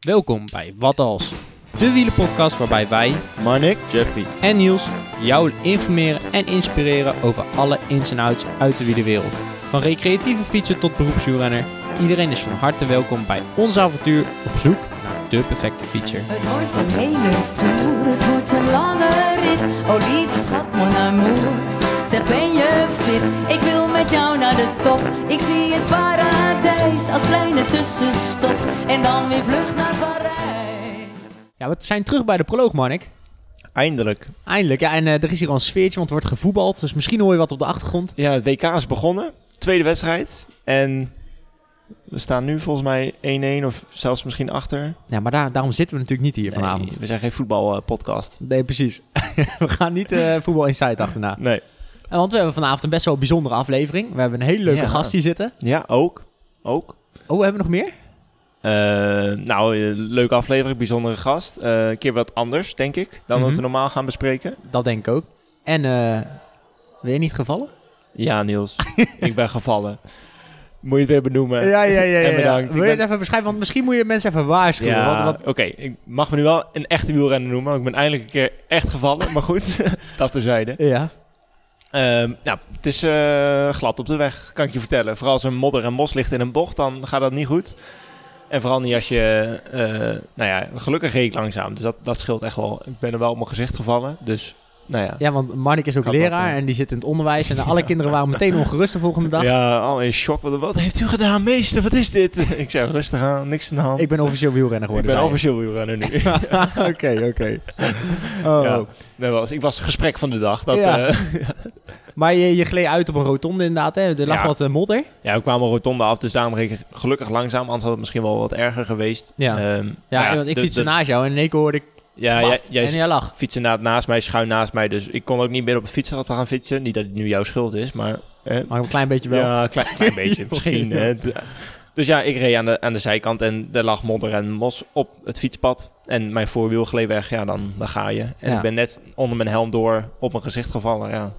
Welkom bij Wat Als, de wielenpodcast waarbij wij Marnik, Jeffrey. en Niels jou informeren en inspireren over alle ins en outs uit de wielerwereld. Van recreatieve fietser tot beroepswielrenner, iedereen is van harte welkom bij ons avontuur op zoek naar de perfecte fietser. Het wordt een hele tour, het wordt een lange rit. Oh lieve schat, mon amour. Zeg ben je fit? Ik wil met jou naar de top. Ik zie het paradijs als kleine tussenstop. En dan weer vlucht naar Parijs. Ja, we zijn terug bij de proloog, Marnik. Eindelijk. Eindelijk, ja, en eh, er is hier al een sfeertje, want er wordt gevoetbald. Dus misschien hoor je wat op de achtergrond. Ja, het WK is begonnen. Tweede wedstrijd. En we staan nu volgens mij 1-1 of zelfs misschien achter. Ja, maar daar, daarom zitten we natuurlijk niet hier vanavond. Nee, we zijn geen voetbalpodcast. Nee, precies. we gaan niet eh voetbal Insight achterna. nee. En Want we hebben vanavond een best wel bijzondere aflevering. We hebben een hele leuke Ja. gast hier zitten. Ja, ook. Ook. Oh, hebben we nog meer? Eh, nou, eh, leuke aflevering, bijzondere gast. Eh, een keer wat anders, denk ik, dan wat Mhm. we normaal gaan bespreken. Dat denk ik ook. En, eh ben je niet gevallen? Ja, Niels. ik ben gevallen. Moet je het weer benoemen? ja, ja. En bedankt. Wil je het even beschrijven? Want misschien moet je mensen even waarschuwen. Ja, wat, oké. Ik mag me nu wel een echte wielrenner noemen. want Ik ben eindelijk een keer echt gevallen. Maar goed, dat terzijde. ja. Nou, het is eh, glad op de weg, kan ik je vertellen. Vooral als er modder en mos ligt in een bocht, dan gaat dat niet goed. En vooral niet als je... eh, nou ja, gelukkig reed ik langzaam. Dus dat, dat scheelt echt wel. Ik ben er wel op mijn gezicht gevallen. Dus, nou ja. ja, want Marnik is ook Ik dat, leraar en die zit in het onderwijs. En alle kinderen waren meteen ongerust de volgende dag. Ja, al in shock. Wat, wat heeft u gedaan, meester? Wat is dit? ik zei, rustig aan, niks aan de hand. Ik ben officieel wielrenner Ik geworden. ben zei officieel wielrenner nu. Oké, oké. Oh. Ja. Dat was, ik was het gesprek van de dag. Dat, Ja. eh, Maar je, je gleed uit op een rotonde inderdaad. Hè? Er lag Ja. wat eh, modder. ja, we kwamen rotonde af, dus daarom reed ik gelukkig langzaam. Anders had het misschien wel wat erger geweest. Ja. Ehm, Ja, maar want ik fietste naast jou en in één keer hoorde ik Ja, jij, jij en jij lag. fietsen naast mij, schuin naast mij. Dus ik kon ook niet meer op het fietsenrad gaan fietsen. Niet dat het nu jouw schuld is, maar... eh, Maar een klein beetje wel. ja, een klein, klein beetje misschien. hè. Dus ja, ik reed aan de, aan de zijkant en er lag modder en mos op het fietspad. En mijn voorwiel gleed weg, ja, dan, dan ga je. En Ja. ik ben net onder mijn helm door op mijn gezicht gevallen, ja.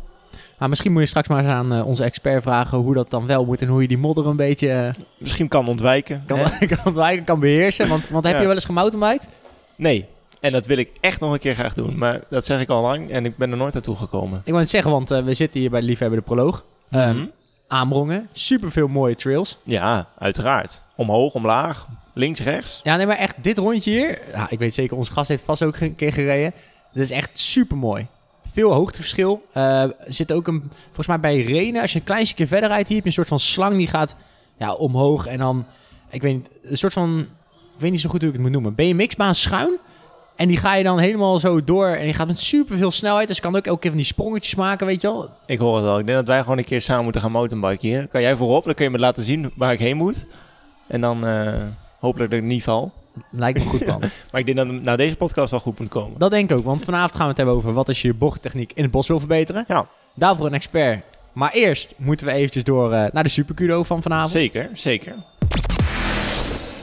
Maar misschien moet je straks maar eens aan eh, onze expert vragen hoe dat dan wel moet en hoe je die modder een beetje eh, Misschien kan ontwijken. kan, kan ontwijken, kan beheersen. Want, want heb Ja. je wel eens gemountainbiked? Nee, en dat wil ik echt nog een keer graag doen. Maar dat zeg ik al lang en ik ben er nooit naartoe gekomen. Ik wou het zeggen, want eh, we zitten hier bij de Liefhebber de Proloog. Ehm Mhm. Aamrongen, super veel mooie trails. Ja, uiteraard. Omhoog, omlaag, links, rechts. Ja, nee, maar echt dit rondje hier. Ja, ik weet zeker, onze gast heeft vast ook een keer gereden. Dat is echt super mooi. Veel hoogteverschil. Er zit ook een, volgens mij bij Renen, als je een klein stukje verder rijdt, hier heb je een soort van slang die gaat ja, omhoog en dan, ik weet niet, een soort van, ik weet niet zo goed hoe ik het moet noemen, BMX-baan schuin. En die ga je dan helemaal zo door en je gaat met super veel snelheid. Dus je kan ook elke keer van die sprongetjes maken, weet je wel. Ik hoor het al. Ik denk dat wij gewoon een keer samen moeten gaan mountainbiken hier. Kan jij voorop, dan kun je me laten zien waar ik heen moet. En dan eh, hopelijk dat ik niet val. Lijkt me een goed plan. Maar ik denk dat het na deze podcast wel goed moet komen. Dat denk ik ook, want vanavond gaan we het hebben over wat als je je bochttechniek in het bos wil verbeteren. Ja. Daarvoor een expert. Maar eerst moeten we eventjes door eh, naar de Super van vanavond. Zeker, zeker.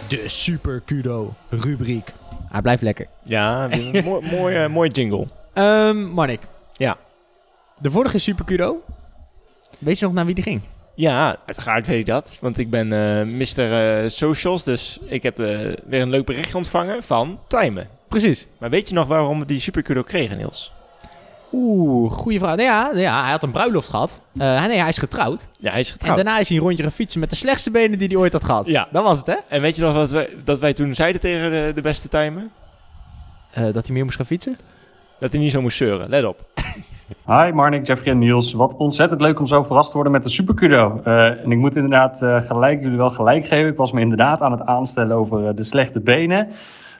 De Super Kudo rubriek. Hij blijft lekker. Ja, mooi, mooi, eh, mooi jingle. Ehm Marnik. Ja. De vorige Super Kudo. Weet je nog naar wie die ging? Ja, uiteraard weet ik dat. Want ik ben eh Mr. eh, Socials, dus ik heb weer een leuk berichtje ontvangen van Tijmen. Precies. Maar weet je nog waarom we die Supercudo kregen, Niels? Oeh, goede vraag. Nee, ja, nee, ja, hij had een bruiloft gehad. Eh, nee, hij is getrouwd. Ja, hij is En getrouwd. daarna is hij een rondje gaan fietsen met de slechtste benen die hij ooit had gehad. Ja. Dat was het, hè? En weet je nog wat wij, dat wij toen zeiden tegen de, de beste Tijmen? Eh, dat hij meer moest gaan fietsen. Dat hij niet zo moest zeuren. Let op. Hi Marnik, Jeffrey en Niels. Wat ontzettend leuk om zo verrast te worden met de Supercudo. Eh en ik moet inderdaad eh, gelijk, jullie wel gelijk geven. Ik was me inderdaad aan het aanstellen over de slechte benen.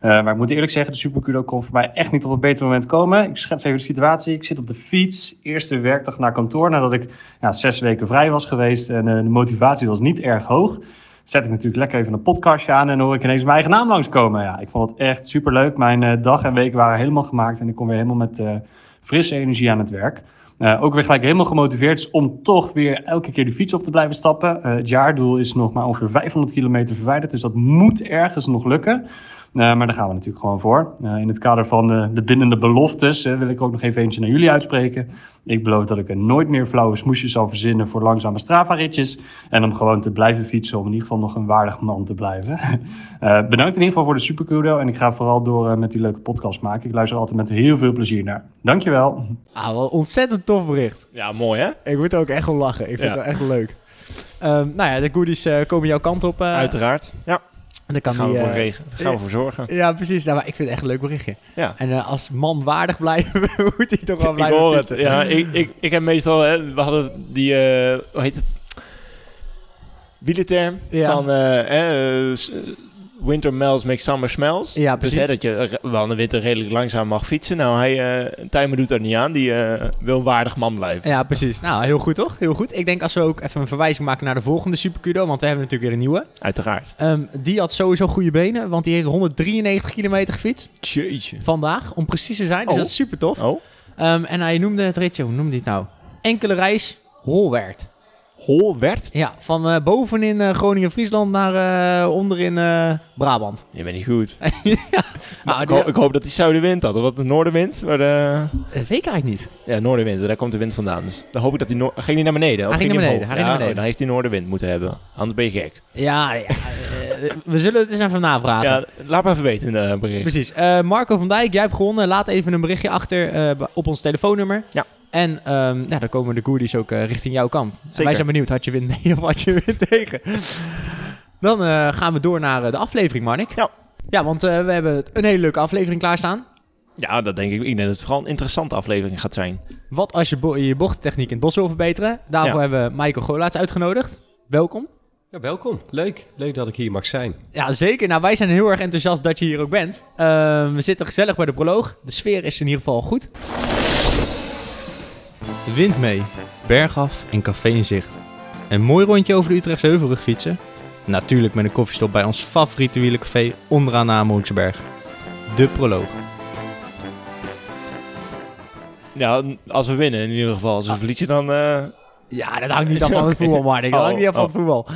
Eh, maar ik moet eerlijk zeggen, de Supercudo kon voor mij echt niet op een beter moment komen. Ik schets even de situatie. Ik zit op de fiets, eerste werkdag naar kantoor nadat ik ja, zes weken vrij was geweest. En eh, de motivatie was niet erg hoog. Zet ik natuurlijk lekker even een podcastje aan en hoor ik ineens mijn eigen naam langskomen. Ja, ik vond het echt superleuk. Mijn eh, dag en week waren helemaal gemaakt en ik kon weer helemaal met... frisse energie aan het werk. Ook weer gelijk helemaal gemotiveerd om toch weer elke keer de fiets op te blijven stappen. Het jaardoel is nog maar ongeveer 500 kilometer verwijderd, dus dat moet ergens nog lukken. Eh, maar daar gaan we natuurlijk gewoon voor. Eh, in het kader van de, de bindende beloftes eh, wil ik ook nog even eentje naar jullie uitspreken. Ik beloof dat ik er nooit meer flauwe smoesjes zal verzinnen voor langzame Strava-ritjes. En om gewoon te blijven fietsen, om in ieder geval nog een waardig man te blijven. Eh, bedankt in ieder geval voor de superkudo. En ik ga vooral door eh, met die leuke podcast maken. Ik luister altijd met heel veel plezier naar. Dankjewel. Ah, wel ontzettend tof bericht. Ja, mooi hè? Ik moet er ook echt om lachen. Ik vind Ja. het echt leuk. Ehm, nou ja, de goodies eh, komen jouw kant op. eh, Uiteraard. Ja, dan kan gaan we voor, eh, regen. gaan we voor zorgen. Ja, precies. Nou, maar ik vind het echt een leuk berichtje. Ja. En eh, als man waardig blijven, moet hij toch wel Ik blijven hoor het. fietsen. Ja, ik, ik, ik heb meestal, hè, we hadden die, eh, hoe heet het? Wielerterm Ja. van winter miles make summer smells. Ja, dus precies. hè, dat je re- wel in de winter redelijk langzaam mag fietsen. Nou, hij, eh Tijmen doet dat niet aan. Die eh, wil een waardig man blijven. Ja, precies. Nou, heel goed toch? Heel goed. Ik denk als we ook even een verwijzing maken naar de volgende Supercudo, want we hebben natuurlijk weer een nieuwe. Uiteraard. Ehm, die had sowieso goede benen, want die heeft 193 kilometer gefietst Jeetje. vandaag, om precies te zijn. Dus Oh. dat is super tof. Oh, Ehm, en hij noemde het ritje, hoe noemde hij het nou? Enkele reis Holwert. Holwert? Ja, van eh, boven in eh, Groningen-Friesland naar eh, onder in eh, Brabant. Je bent niet goed. ja, Maar ik, die- ho- ik hoop dat hij zuidenwind had. Of wat de noordenwind. Maar de, dat weet ik eigenlijk niet. ja, noordenwind. Daar komt de wind vandaan. Dus dan hoop ik dat hij... Noor- ging hij naar beneden? Of Hij ging naar beneden, hij ging naar beneden. oh, dan heeft hij noordenwind moeten hebben. Anders ben je gek. Ja, ja eh, we zullen het eens even navragen. Ja, laat maar even weten bericht. Precies. Eh, Marco van Dijk, jij hebt gewonnen. Laat even een berichtje achter eh, op ons telefoonnummer. Ja. En ehm, ja, dan komen de goodies ook eh, richting jouw kant. En wij zijn benieuwd, had je wint mee of had je wint tegen? Dan eh, gaan we door naar eh, de aflevering, Marnik. Ja. Ja, want eh, we hebben een hele leuke aflevering klaarstaan. Ja, dat denk ik. Ik denk dat het vooral een interessante aflevering gaat zijn. Wat als je bo- je bochttechniek in het bos wil verbeteren? Daarvoor Ja. hebben we Michael Golaerts uitgenodigd. Welkom. Ja, welkom. Leuk. Leuk dat ik hier mag zijn. Ja, zeker. Nou, wij zijn heel erg enthousiast dat je hier ook bent. Ehm, we zitten gezellig bij de proloog. De sfeer is in ieder geval goed. De wind mee, bergaf en café in zicht. Een mooi rondje over de Utrechtse Heuvelrug fietsen. Natuurlijk met een koffiestop bij ons favoriete wielercafé onderaan na Monksberg. De proloog. Ja, als we winnen in ieder geval. Als we verliezen dan... eh, Ja, dat hangt niet af van het voetbal, Martin. Dat Oh, hangt niet af van oh. het voetbal.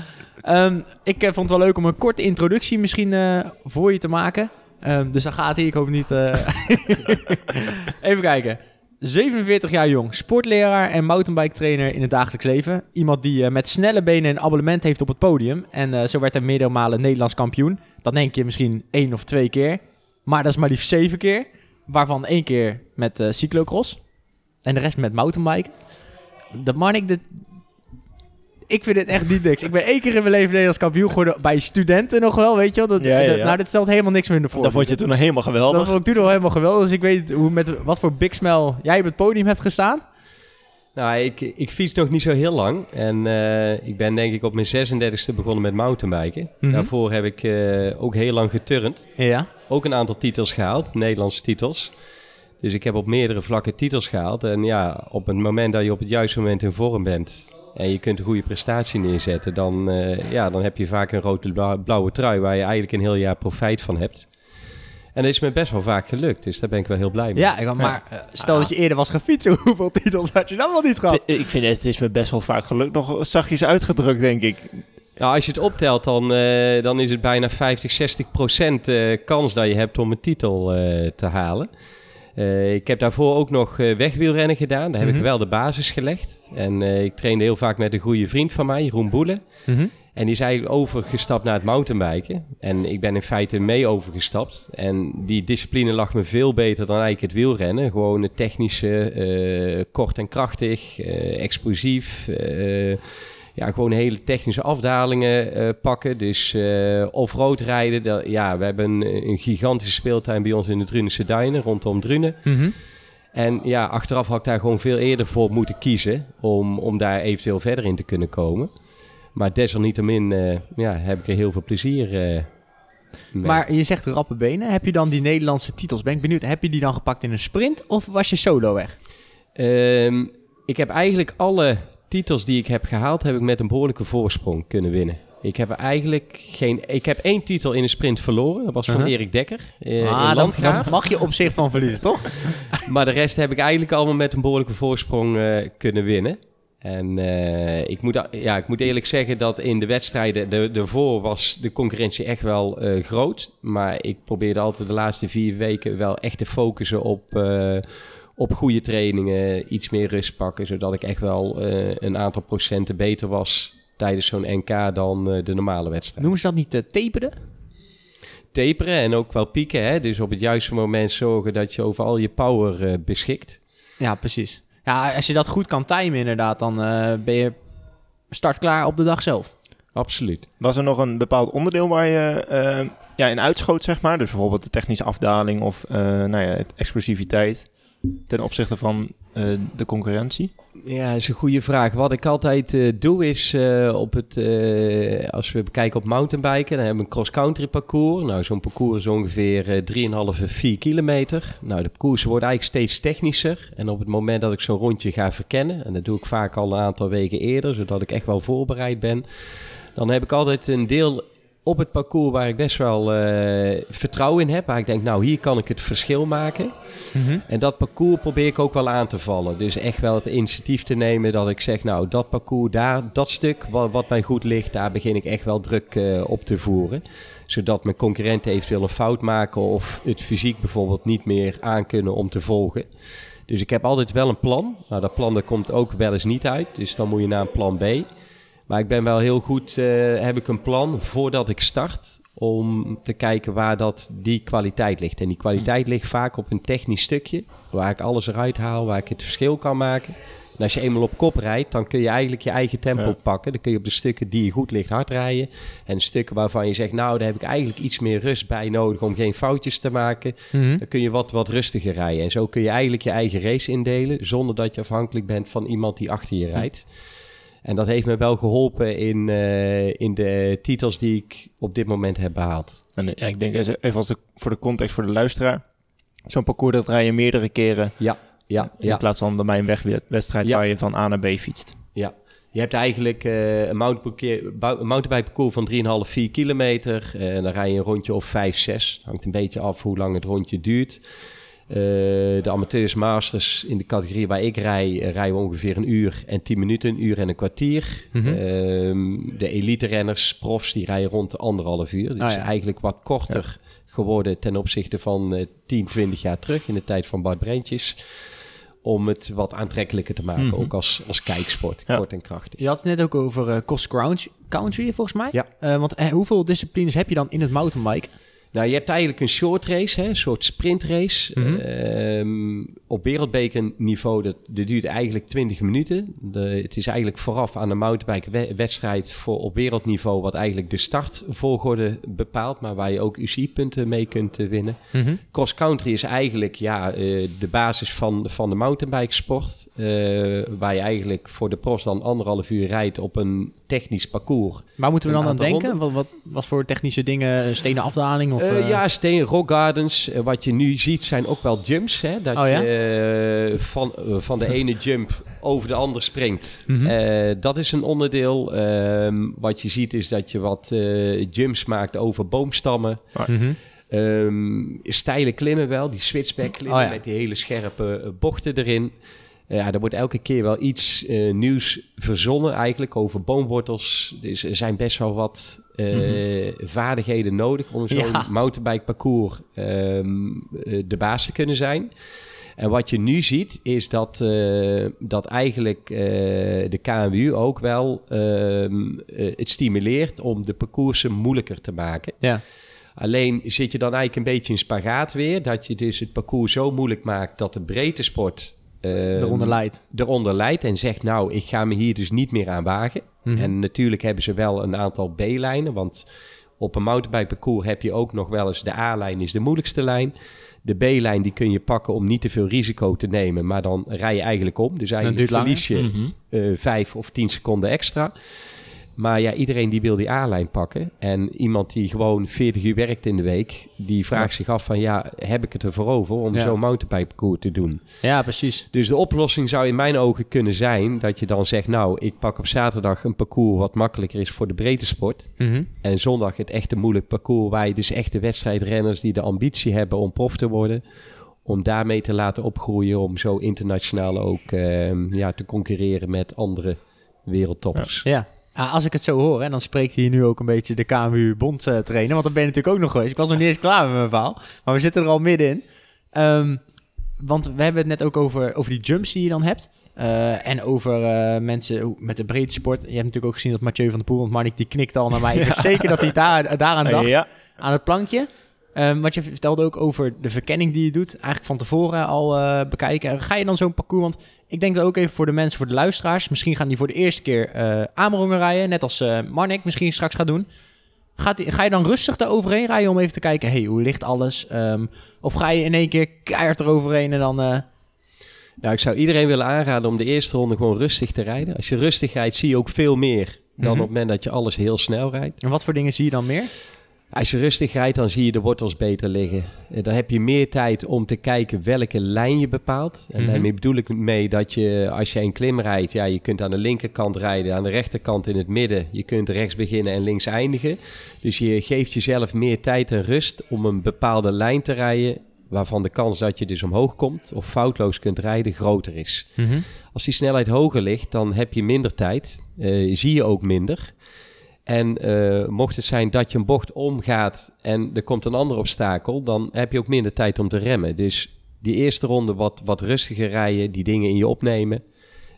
Ehm, ik eh, vond het wel leuk om een korte introductie misschien eh, voor je te maken. Ehm, dus daar gaat hij. Ik hoop niet... Even kijken. 47 jaar jong, sportleraar en mountainbike trainer in het dagelijks leven. Iemand die eh, met snelle benen een abonnement heeft op het podium. En eh, zo werd hij meerdere malen Nederlands kampioen. Dan denk je misschien één of twee keer. Maar dat is maar liefst zeven keer. Waarvan één keer met eh cyclocross. En de rest met mountainbiken. Dat man ik dit... Ik vind het echt niet niks. Ik ben één keer in mijn leven Nederlands kampioen geworden. Bij studenten nog wel, weet je wel. Dat, Ja, ja, dat- ja. nou, dit stelt helemaal niks minder voor. dat vond je toen nog helemaal geweldig. Dat vond ik toen nog helemaal geweldig. Dus ik weet hoe met wat voor big smell jij op het podium hebt gestaan. Nou, ik, ik fiets nog niet zo heel lang. En eh, ik ben denk ik op mijn 36e begonnen met mountainbiken. Mhm. Daarvoor heb ik eh, ook heel lang geturnd. Ja. Ook een aantal titels gehaald, Nederlandse titels. Dus ik heb op meerdere vlakken titels gehaald. En ja, op het moment dat je op het juiste moment in vorm bent... en je kunt een goede prestatie neerzetten... dan, eh, ja, dan heb je vaak een rode bla- blauwe trui... waar je eigenlijk een heel jaar profijt van hebt. En dat is me best wel vaak gelukt. Dus daar ben ik wel heel blij mee. Ja, maar eh, stel dat je eerder was gaan fietsen. Hoeveel titels had je dan wel niet gehad? Ik vind het, het is me best wel vaak gelukt nog zachtjes uitgedrukt, denk ik. Ja, als je het optelt, dan, eh, dan is het bijna 50, 60 procent eh, kans dat je hebt om een titel eh, te halen. Eh, ik heb daarvoor ook nog eh, wegwielrennen gedaan. Daar heb Mhm. ik wel de basis gelegd. En eh, ik trainde heel vaak met een goede vriend van mij, Jeroen Boelen. Mhm. En die is eigenlijk overgestapt naar het mountainbiken. En ik ben in feite mee overgestapt. En die discipline lag me veel beter dan eigenlijk het wielrennen. Gewoon het technische, kort en krachtig, explosief. Ja, gewoon hele technische afdalingen eh, pakken. Dus eh off-road rijden. Dat, ja, we hebben een, een gigantische speeltuin bij ons in de Drunense Duinen, rondom Drunen. Mhm. En ja, achteraf had ik daar gewoon veel eerder voor moeten kiezen om, om daar eventueel verder in te kunnen komen. Maar desalniettemin eh, ja, heb ik er heel veel plezier eh mee. Maar je zegt rappe benen. Heb je dan die Nederlandse titels? Ben ik benieuwd. Heb je die dan gepakt in een sprint of was je solo weg? Ehm, ik heb eigenlijk alle titels die ik heb gehaald, heb ik met een behoorlijke voorsprong kunnen winnen. Ik heb eigenlijk geen. Ik heb één titel in een sprint verloren. Dat was van Uh-huh. Erik Dekker. eh, ah, dan, dan mag je op zich van verliezen, toch? Maar de rest heb ik eigenlijk allemaal met een behoorlijke voorsprong eh, kunnen winnen. En eh, ik, moet, ja, ik moet eerlijk zeggen dat in de wedstrijden de, daarvoor was de concurrentie echt wel groot. Maar ik probeerde altijd de laatste vier weken wel echt te focussen op, op goede trainingen, iets meer rust pakken. Zodat ik echt wel een aantal procenten beter was tijdens zo'n NK dan de normale wedstrijd. Noemen ze dat niet taperen? Taperen en ook wel pieken. Hè? Dus op het juiste moment zorgen dat je over al je power beschikt. Ja, precies. Ja, als je dat goed kan timen inderdaad, dan uh, ben je startklaar op de dag zelf. Absoluut. Was er nog een bepaald onderdeel waar je uh, ja, in uitschoot, zeg maar? Dus bijvoorbeeld de technische afdaling of uh, nou ja, explosiviteit ten opzichte van de concurrentie? Ja, is een goede vraag. Wat ik altijd uh, doe is uh, op het, als we kijken op mountainbiken, dan hebben we een cross-country parcours. Nou, zo'n parcours is ongeveer 3,5, 4 kilometer. Nou, de parcours wordt eigenlijk steeds technischer. En op het moment dat ik zo'n rondje ga verkennen, en dat doe ik vaak al een aantal weken eerder, zodat ik echt wel voorbereid ben, dan heb ik altijd een deel op het parcours waar ik best wel uh, vertrouwen in heb. Waar ik denk, nou, hier kan ik het verschil maken. Mm -hmm. En dat parcours probeer ik ook wel aan te vallen. Dus echt wel het initiatief te nemen dat ik zeg, nou, dat parcours daar, dat stuk wat, wat mij goed ligt, daar begin ik echt wel druk uh, op te voeren. Zodat mijn concurrenten eventueel een fout maken of het fysiek bijvoorbeeld niet meer aankunnen om te volgen. Dus ik heb altijd wel een plan. Nou, dat plan dat komt ook wel eens niet uit. Dus dan moet je naar een plan B. Maar ik ben wel heel goed, uh, heb ik een plan voordat ik start om te kijken waar dat die kwaliteit ligt. En die kwaliteit ligt vaak op een technisch stukje, waar ik alles eruit haal, waar ik het verschil kan maken. En als je eenmaal op kop rijdt, dan kun je eigenlijk je eigen tempo ja. pakken. Dan kun je op de stukken die je goed ligt hard rijden. En de stukken waarvan je zegt, nou, daar heb ik eigenlijk iets meer rust bij nodig om geen foutjes te maken. Mm -hmm. Dan kun je wat, wat rustiger rijden. En zo kun je eigenlijk je eigen race indelen, zonder dat je afhankelijk bent van iemand die achter je rijdt. En dat heeft me wel geholpen in, uh, in de titels die ik op dit moment heb behaald. En ja, ik denk even als de, voor de context voor de luisteraar. Zo'n parcours dat rij je meerdere keren. Ja, ja, in ja. plaats van bij een wegwedstrijd Ja. waar je van A naar B fietst. Ja. Je hebt eigenlijk eh, een mountainbike parcours van 3,5, 4 kilometer. Eh, en dan rij je een rondje of 5, 6. Het hangt een beetje af hoe lang het rondje duurt. Uh, de amateurs masters in de categorie waar ik rij, uh, rijden we ongeveer een uur en 10 minuten, een uur en een kwartier. Mhm. Uh, de elite renners, profs, die rijden rond de anderhalf uur. Dus Ah, ja. eigenlijk wat korter geworden ten opzichte van eh 10, 20 jaar terug in de tijd van Bart Breentjes. Om het wat aantrekkelijker te maken, Mhm. ook als, als kijksport, Ja. kort en krachtig. Je had het net ook over eh cross country, volgens mij. Ja. Eh, want eh, hoeveel disciplines heb je dan in het mountainbike? Nou, je hebt eigenlijk een short race, hè, een soort sprintrace. Mhm. Ehm, op wereldbekerniveau, dat, dat duurt eigenlijk 20 minuten. De, het is eigenlijk vooraf aan de mountainbike we- wedstrijd voor op wereldniveau... wat eigenlijk de startvolgorde bepaalt... maar waar je ook UCI-punten mee kunt eh, winnen. Cross-country is eigenlijk ja, eh, de basis van, van de mountainbikesport... eh, waar je eigenlijk voor de profs dan anderhalf uur rijdt op een technisch parcours... Waar moeten we dan aan denken? Wat, wat, wat voor technische dingen? Een Stenen afdaling? Of, Eh, eh, ja, steen, rock gardens. Eh, wat je nu ziet zijn ook wel jumps. Hè? Dat Oh, ja? je eh, van, van de ene jump over de ander springt. Mhm. Eh, dat is een onderdeel. Ehm, wat je ziet is dat je wat eh, jumps maakt over boomstammen. Ehm, steile klimmen wel, die switchback klimmen Oh, ja. met die hele scherpe bochten erin. Eh, ja, er wordt elke keer wel iets eh, nieuws verzonnen eigenlijk over boomwortels. Dus er zijn best wel wat eh, vaardigheden nodig om zo'n Ja. mountainbike parcours ehm, eh, de baas te kunnen zijn. En wat je nu ziet is dat, dat eigenlijk de KNWU ook wel ehm, eh, het stimuleert om de parcoursen moeilijker te maken. Ja. Alleen zit je dan eigenlijk een beetje in spagaat weer. Dat je dus het parcours zo moeilijk maakt dat de breedte sport Eronder leidt. eronder leidt. En zegt nou, ik ga me hier dus niet meer aan wagen. Mhm. En natuurlijk hebben ze wel een aantal B-lijnen. Want op een mountainbike parcours heb je ook nog wel eens de A-lijn is de moeilijkste lijn. De B-lijn die kun je pakken om niet te veel risico te nemen. Maar dan rij je eigenlijk om. Dus eigenlijk verlies je eh, vijf of tien seconden extra. Maar ja, iedereen die wil die A-lijn pakken. En iemand die gewoon 40 uur werkt in de week, die vraagt zich af van ja, heb ik het ervoor over om Ja. zo'n mountainbike parcours te doen? ja, precies. Dus de oplossing zou in mijn ogen kunnen zijn dat je dan zegt, nou, ik pak op zaterdag een parcours wat makkelijker is voor de breedte sport. Mhm. En zondag het echte moeilijk parcours waar je dus echte wedstrijdrenners die de ambitie hebben om prof te worden, om daarmee te laten opgroeien, om zo internationaal ook ehm, ja, te concurreren met andere wereldtoppers. Ja. Ah, als ik het zo hoor, hè, dan spreekt hij nu ook een beetje de KMU Bond eh, trainer. Want dan ben je natuurlijk ook nog geweest. Ik was nog niet eens klaar met mijn verhaal. Maar we zitten er al middenin. Ehm want we hebben het net ook over, over die jumps die je dan hebt. Eh, en over eh, mensen met de breedte sport. Je hebt natuurlijk ook gezien dat Mathieu van der Poel, want Marnik die knikt al naar mij. Ik weet zeker dat hij daar, daaraan dacht, Ja, aan het plankje. Ehm wat je vertelde ook over de verkenning die je doet. Eigenlijk van tevoren al bekijken. Ga je dan zo'n parcours, want ik denk dat ook even voor de mensen, voor de luisteraars. Misschien gaan die voor de eerste keer eh Amerongen rijden. Net als eh Marnik misschien straks gaat doen. Gaat die, ga je dan rustig daar overheen rijden om even te kijken, hey, hoe ligt alles? Ehm, of ga je in één keer keihard eroverheen en dan... eh, Nou, ik zou iedereen willen aanraden om de eerste ronde gewoon rustig te rijden. Als je rustig rijdt, zie je ook veel meer dan Mhm. op het moment dat je alles heel snel rijdt. en wat voor dingen zie je dan meer? Als je rustig rijdt, dan zie je de wortels beter liggen. Eh, Dan heb je meer tijd om te kijken welke lijn je bepaalt. En Mhm. daarmee bedoel ik mee dat je, als je een klim rijdt, ja, je kunt aan de linkerkant rijden, aan de rechterkant in het midden. Je kunt rechts beginnen en links eindigen. Dus je geeft jezelf meer tijd en rust om een bepaalde lijn te rijden, waarvan de kans dat je dus omhoog komt of foutloos kunt rijden groter is. Als die snelheid hoger ligt, dan heb je minder tijd, eh, zie je ook minder. En eh, mocht het zijn dat je een bocht omgaat en er komt een ander obstakel, dan heb je ook minder tijd om te remmen. Dus die eerste ronde wat, wat rustiger rijden, die dingen in je opnemen,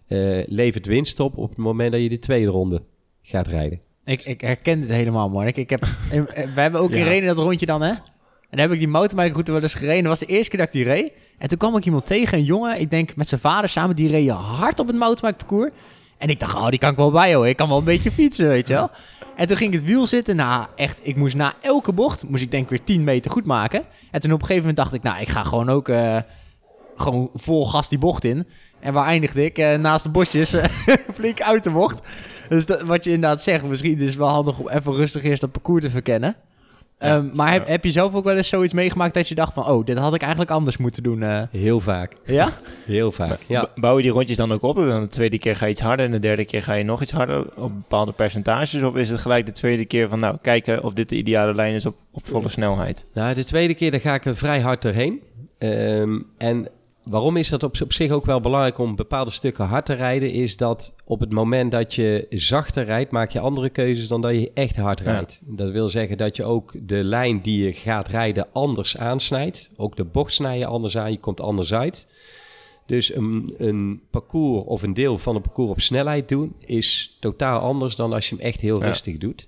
eh, levert winst op op het moment dat je de tweede ronde gaat rijden. Ik, ik herken dit helemaal, Mark. Ik heb, we hebben ook Ja. Renen dat rondje dan, hè? En dan heb ik die mountainbike wel eens gereden. Dat was de eerste keer dat ik die reed. En toen kwam ik iemand tegen, een jongen, ik denk met zijn vader samen, die reed hard op het mountainbike parcours. En ik dacht, oh, die kan ik wel bij, hoor. Ik kan wel een beetje fietsen, weet je wel. En toen ging het wiel zitten. Nou, echt, ik moest na elke bocht, moest ik denk ik weer 10 meter goed maken. En toen op een gegeven moment dacht ik, nou, ik ga gewoon ook eh, gewoon vol gas die bocht in. En waar eindigde ik? Eh, naast de bosjes, eh, flink uit de bocht. Dus dat, wat je inderdaad zegt, misschien is het wel handig om even rustig eerst dat parcours te verkennen. Ja, Ehm, maar heb, ja. heb je zelf ook wel eens zoiets meegemaakt dat je dacht van... oh, dit had ik eigenlijk anders moeten doen? eh? Heel vaak, ja? heel vaak. Ja. Bouw je die rondjes dan ook op? Dan de tweede keer ga je iets harder en de derde keer ga je nog iets harder op bepaalde percentages? Of is het gelijk de tweede keer van nou, kijken of dit de ideale lijn is op, op volle snelheid? Nou, de tweede keer dan ga ik er vrij hard doorheen. Ehm, en waarom is dat op, op zich ook wel belangrijk om bepaalde stukken hard te rijden? Is dat op het moment dat je zachter rijdt, maak je andere keuzes dan dat je echt hard Ja. rijdt. Dat wil zeggen dat je ook de lijn die je gaat rijden anders aansnijdt. Ook de bocht snij je anders aan, je komt anders uit. Dus een, een parcours of een deel van een parcours op snelheid doen is totaal anders dan als je hem echt heel Ja. rustig doet.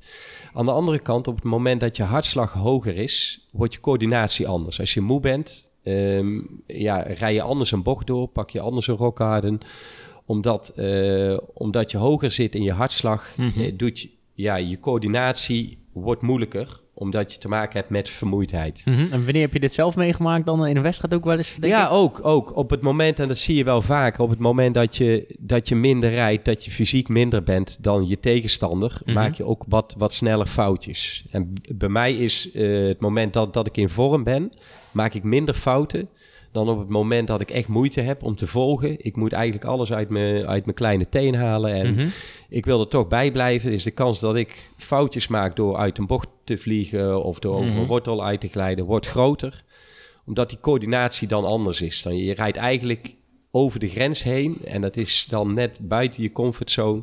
Aan de andere kant, op het moment dat je hartslag hoger is, wordt je coördinatie anders. Als je moe bent, ehm, ja, rij je anders een bocht door, pak je anders een rockharden. Omdat, eh, omdat je hoger zit in je hartslag, Mhm. eh, doet je, ja, je coördinatie wordt moeilijker, omdat je te maken hebt met vermoeidheid. En wanneer heb je dit zelf meegemaakt dan in een wedstrijd ook wel eens? Ja, ik? ook, ook. Op het moment, en dat zie je wel vaker, op het moment dat je, dat je minder rijdt, dat je fysiek minder bent dan je tegenstander, Mhm. maak je ook wat, wat sneller foutjes. En bij mij is eh, het moment dat, dat ik in vorm ben, maak ik minder fouten dan op het moment dat ik echt moeite heb om te volgen. Ik moet eigenlijk alles uit mijn, uit mijn kleine teen halen en Mhm. ik wil er toch bij blijven. Dus de kans dat ik foutjes maak door uit een bocht te vliegen of door over Mhm. een wortel uit te glijden, wordt groter. Omdat die coördinatie dan anders is. Dan je rijdt eigenlijk over de grens heen en dat is dan net buiten je comfortzone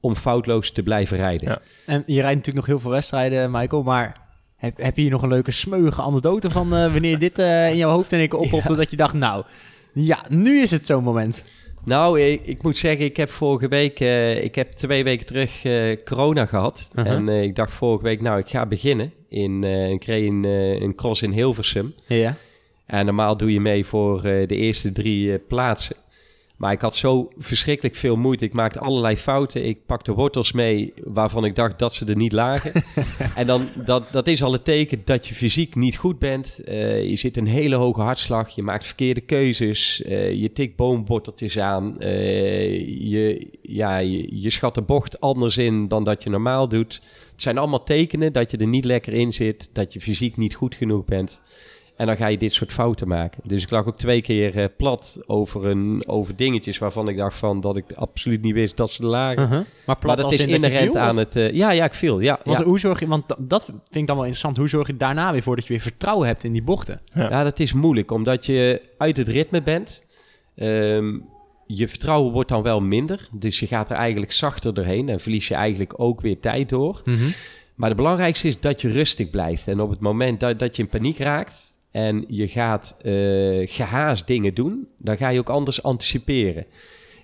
om foutloos te blijven rijden. Ja. En je rijdt natuurlijk nog heel veel wedstrijden, Michael, maar... Heb, heb je hier nog een leuke smeuige anekdote van eh, wanneer dit eh, in jouw hoofd één keer oppopte dat je dacht, nou, ja, nu is het zo'n moment. Nou, ik, ik moet zeggen, ik heb vorige week, eh, ik heb twee weken terug corona gehad. Uh-huh. En ik dacht vorige week, nou, ik ga beginnen. In, ik kreeg een, een cross in Hilversum. Ja. En normaal doe je mee voor de eerste drie plaatsen. Maar ik had zo verschrikkelijk veel moeite. Ik maakte allerlei fouten. Ik pakte wortels mee waarvan ik dacht dat ze er niet lagen. en dan, dat, dat is al het teken dat je fysiek niet goed bent. Eh, je zit een hele hoge hartslag. Je maakt verkeerde keuzes. eh, je tikt boomworteltjes aan. eh, je, ja, je, je schat de bocht anders in dan dat je normaal doet. Het zijn allemaal tekenen dat je er niet lekker in zit. Dat je fysiek niet goed genoeg bent. En dan ga je dit soort fouten maken. Dus ik lag ook twee keer eh, plat over, een, over dingetjes waarvan ik dacht van dat ik absoluut niet wist dat ze er lagen. Uh-huh. Maar plat Maar dat als is in inherent aan of- het... eh, ja, ja, ik viel. Ja, Want ja. hoe zorg je, want da- dat vind ik dan wel interessant. Hoe zorg je daarna weer voor dat je weer vertrouwen hebt in die bochten? Ja. Ja, dat is moeilijk, omdat je uit het ritme bent. Ehm, je vertrouwen wordt dan wel minder, dus je gaat er eigenlijk zachter doorheen en verlies je eigenlijk ook weer tijd door. Maar het belangrijkste is dat je rustig blijft. En op het moment dat, dat je in paniek raakt en je gaat eh, gehaast dingen doen, dan ga je ook anders anticiperen.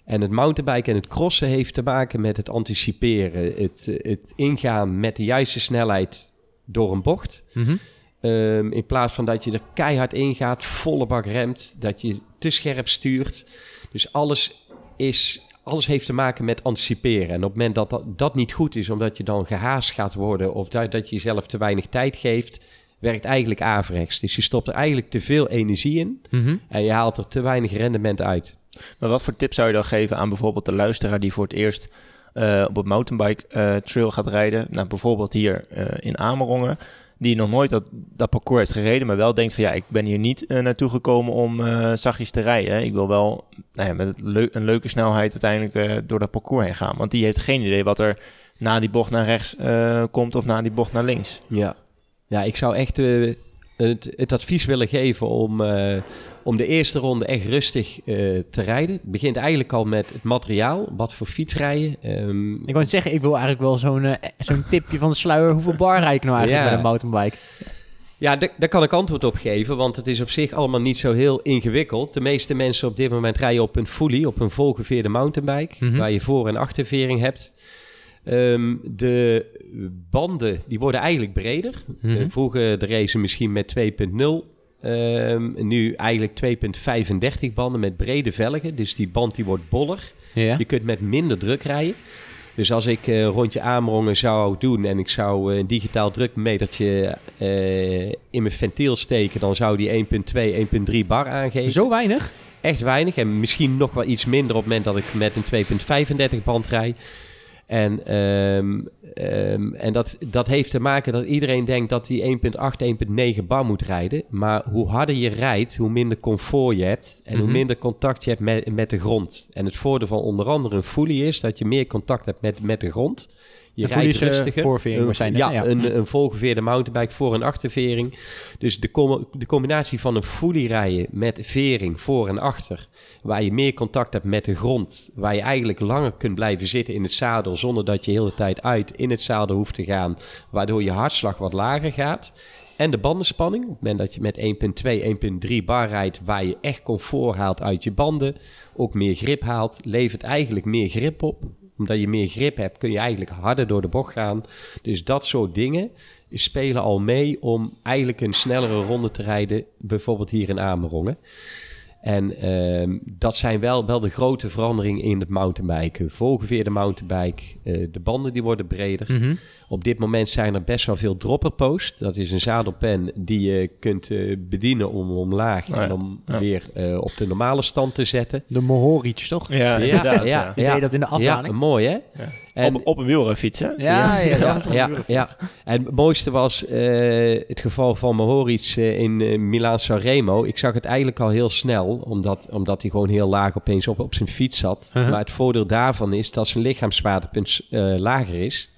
En het mountainbiken en het crossen heeft te maken met het anticiperen. Het, het ingaan met de juiste snelheid door een bocht. Mhm. Ehm, in plaats van dat je er keihard in gaat, volle bak remt, dat je te scherp stuurt. Dus alles, is, alles heeft te maken met anticiperen. En op het moment dat dat, dat niet goed is, omdat je dan gehaast gaat worden of dat, dat je jezelf te weinig tijd geeft, werkt eigenlijk averechts. Dus je stopt er eigenlijk te veel energie in Mhm. en je haalt er te weinig rendement uit. Maar wat voor tips zou je dan geven aan bijvoorbeeld de luisteraar die voor het eerst eh, op het mountainbike eh, trail gaat rijden? Nou, bijvoorbeeld hier eh, in Amerongen, die nog nooit dat, dat parcours heeft gereden, maar wel denkt van ja, ik ben hier niet naartoe gekomen om eh zachtjes te rijden. hè. Ik wil wel nou ja, met een leuke snelheid uiteindelijk eh, door dat parcours heen gaan. Want die heeft geen idee wat er na die bocht naar rechts eh, komt of na die bocht naar links. Ja, ja ik zou echt eh, het, het advies willen geven om, eh, om de eerste ronde echt rustig eh, te rijden. Het begint eigenlijk al met het materiaal. Wat voor fiets rijden. Ehm, Ik wou zeggen, ik wil eigenlijk wel zo'n zo'n tipje van de sluier. Hoeveel bar rijd ik nou eigenlijk Ja. met een mountainbike? Ja, da- daar kan ik antwoord op geven, want het is op zich allemaal niet zo heel ingewikkeld. De meeste mensen op dit moment rijden op een fully, op een volgeveerde mountainbike, Mhm. waar je voor- en achtervering hebt. Ehm, de banden die worden eigenlijk breder. Mhm. Eh, vroeger de race misschien met 2.0. Ehm, nu eigenlijk 2.35 banden met brede velgen. Dus die band die wordt boller. Ja. Je kunt met minder druk rijden. Dus als ik eh rondje Amerongen zou doen en ik zou eh, een digitaal drukmetertje in mijn ventiel steken, dan zou die 1.2, 1.3 bar aangeven. Zo weinig? Echt weinig en misschien nog wel iets minder op het moment dat ik met een 2.35 band rijd. En, ehm, ehm, en dat, dat heeft te maken dat iedereen denkt dat hij 1.8, 1.9 bar moet rijden. Maar hoe harder je rijdt, hoe minder comfort je hebt. En hoe Mhm. minder contact je hebt met, met de grond. En het voordeel van onder andere een fully is dat je meer contact hebt met, met de grond. Je rijdt rustiger. voorvering Een- waarschijnlijk, Ja, ja. Een, een volgeveerde mountainbike voor- en achtervering. Dus de, com- de combinatie van een fully rijden met vering voor en achter, waar je meer contact hebt met de grond, waar je eigenlijk langer kunt blijven zitten in het zadel zonder dat je heel de tijd uit in het zadel hoeft te gaan, waardoor je hartslag wat lager gaat. En de bandenspanning, op het moment dat je met 1.2, 1.3 bar rijdt, waar je echt comfort haalt uit je banden, ook meer grip haalt, levert eigenlijk meer grip op. Omdat je meer grip hebt, kun je eigenlijk harder door de bocht gaan. Dus dat soort dingen spelen al mee om eigenlijk een snellere ronde te rijden, bijvoorbeeld hier in Amerongen. En ehm, dat zijn wel, wel de grote veranderingen in het mountainbiken. Volgeveerde mountainbike, eh, de banden die worden breder. Mhm. Op dit moment zijn er best wel veel dropper post. Dat is een zadelpen die je kunt eh, bedienen om omlaag Oh ja, en om ja. weer eh, op de normale stand te zetten. De Mohoric, toch? Ja, ja, ja, Die deed dat in de afdaling. Ja, mooi hè? Ja. En- op, op een wielrenfiets, hè? Ja, ja, dat ja, ja. En het mooiste was eh, het geval van Mohoric in eh, Milaan Sanremo. Ik zag het eigenlijk al heel snel, omdat, omdat hij gewoon heel laag opeens op, op zijn fiets zat. Uh-huh. Maar het voordeel daarvan is dat zijn lichaamswaardepunt eh, lager is.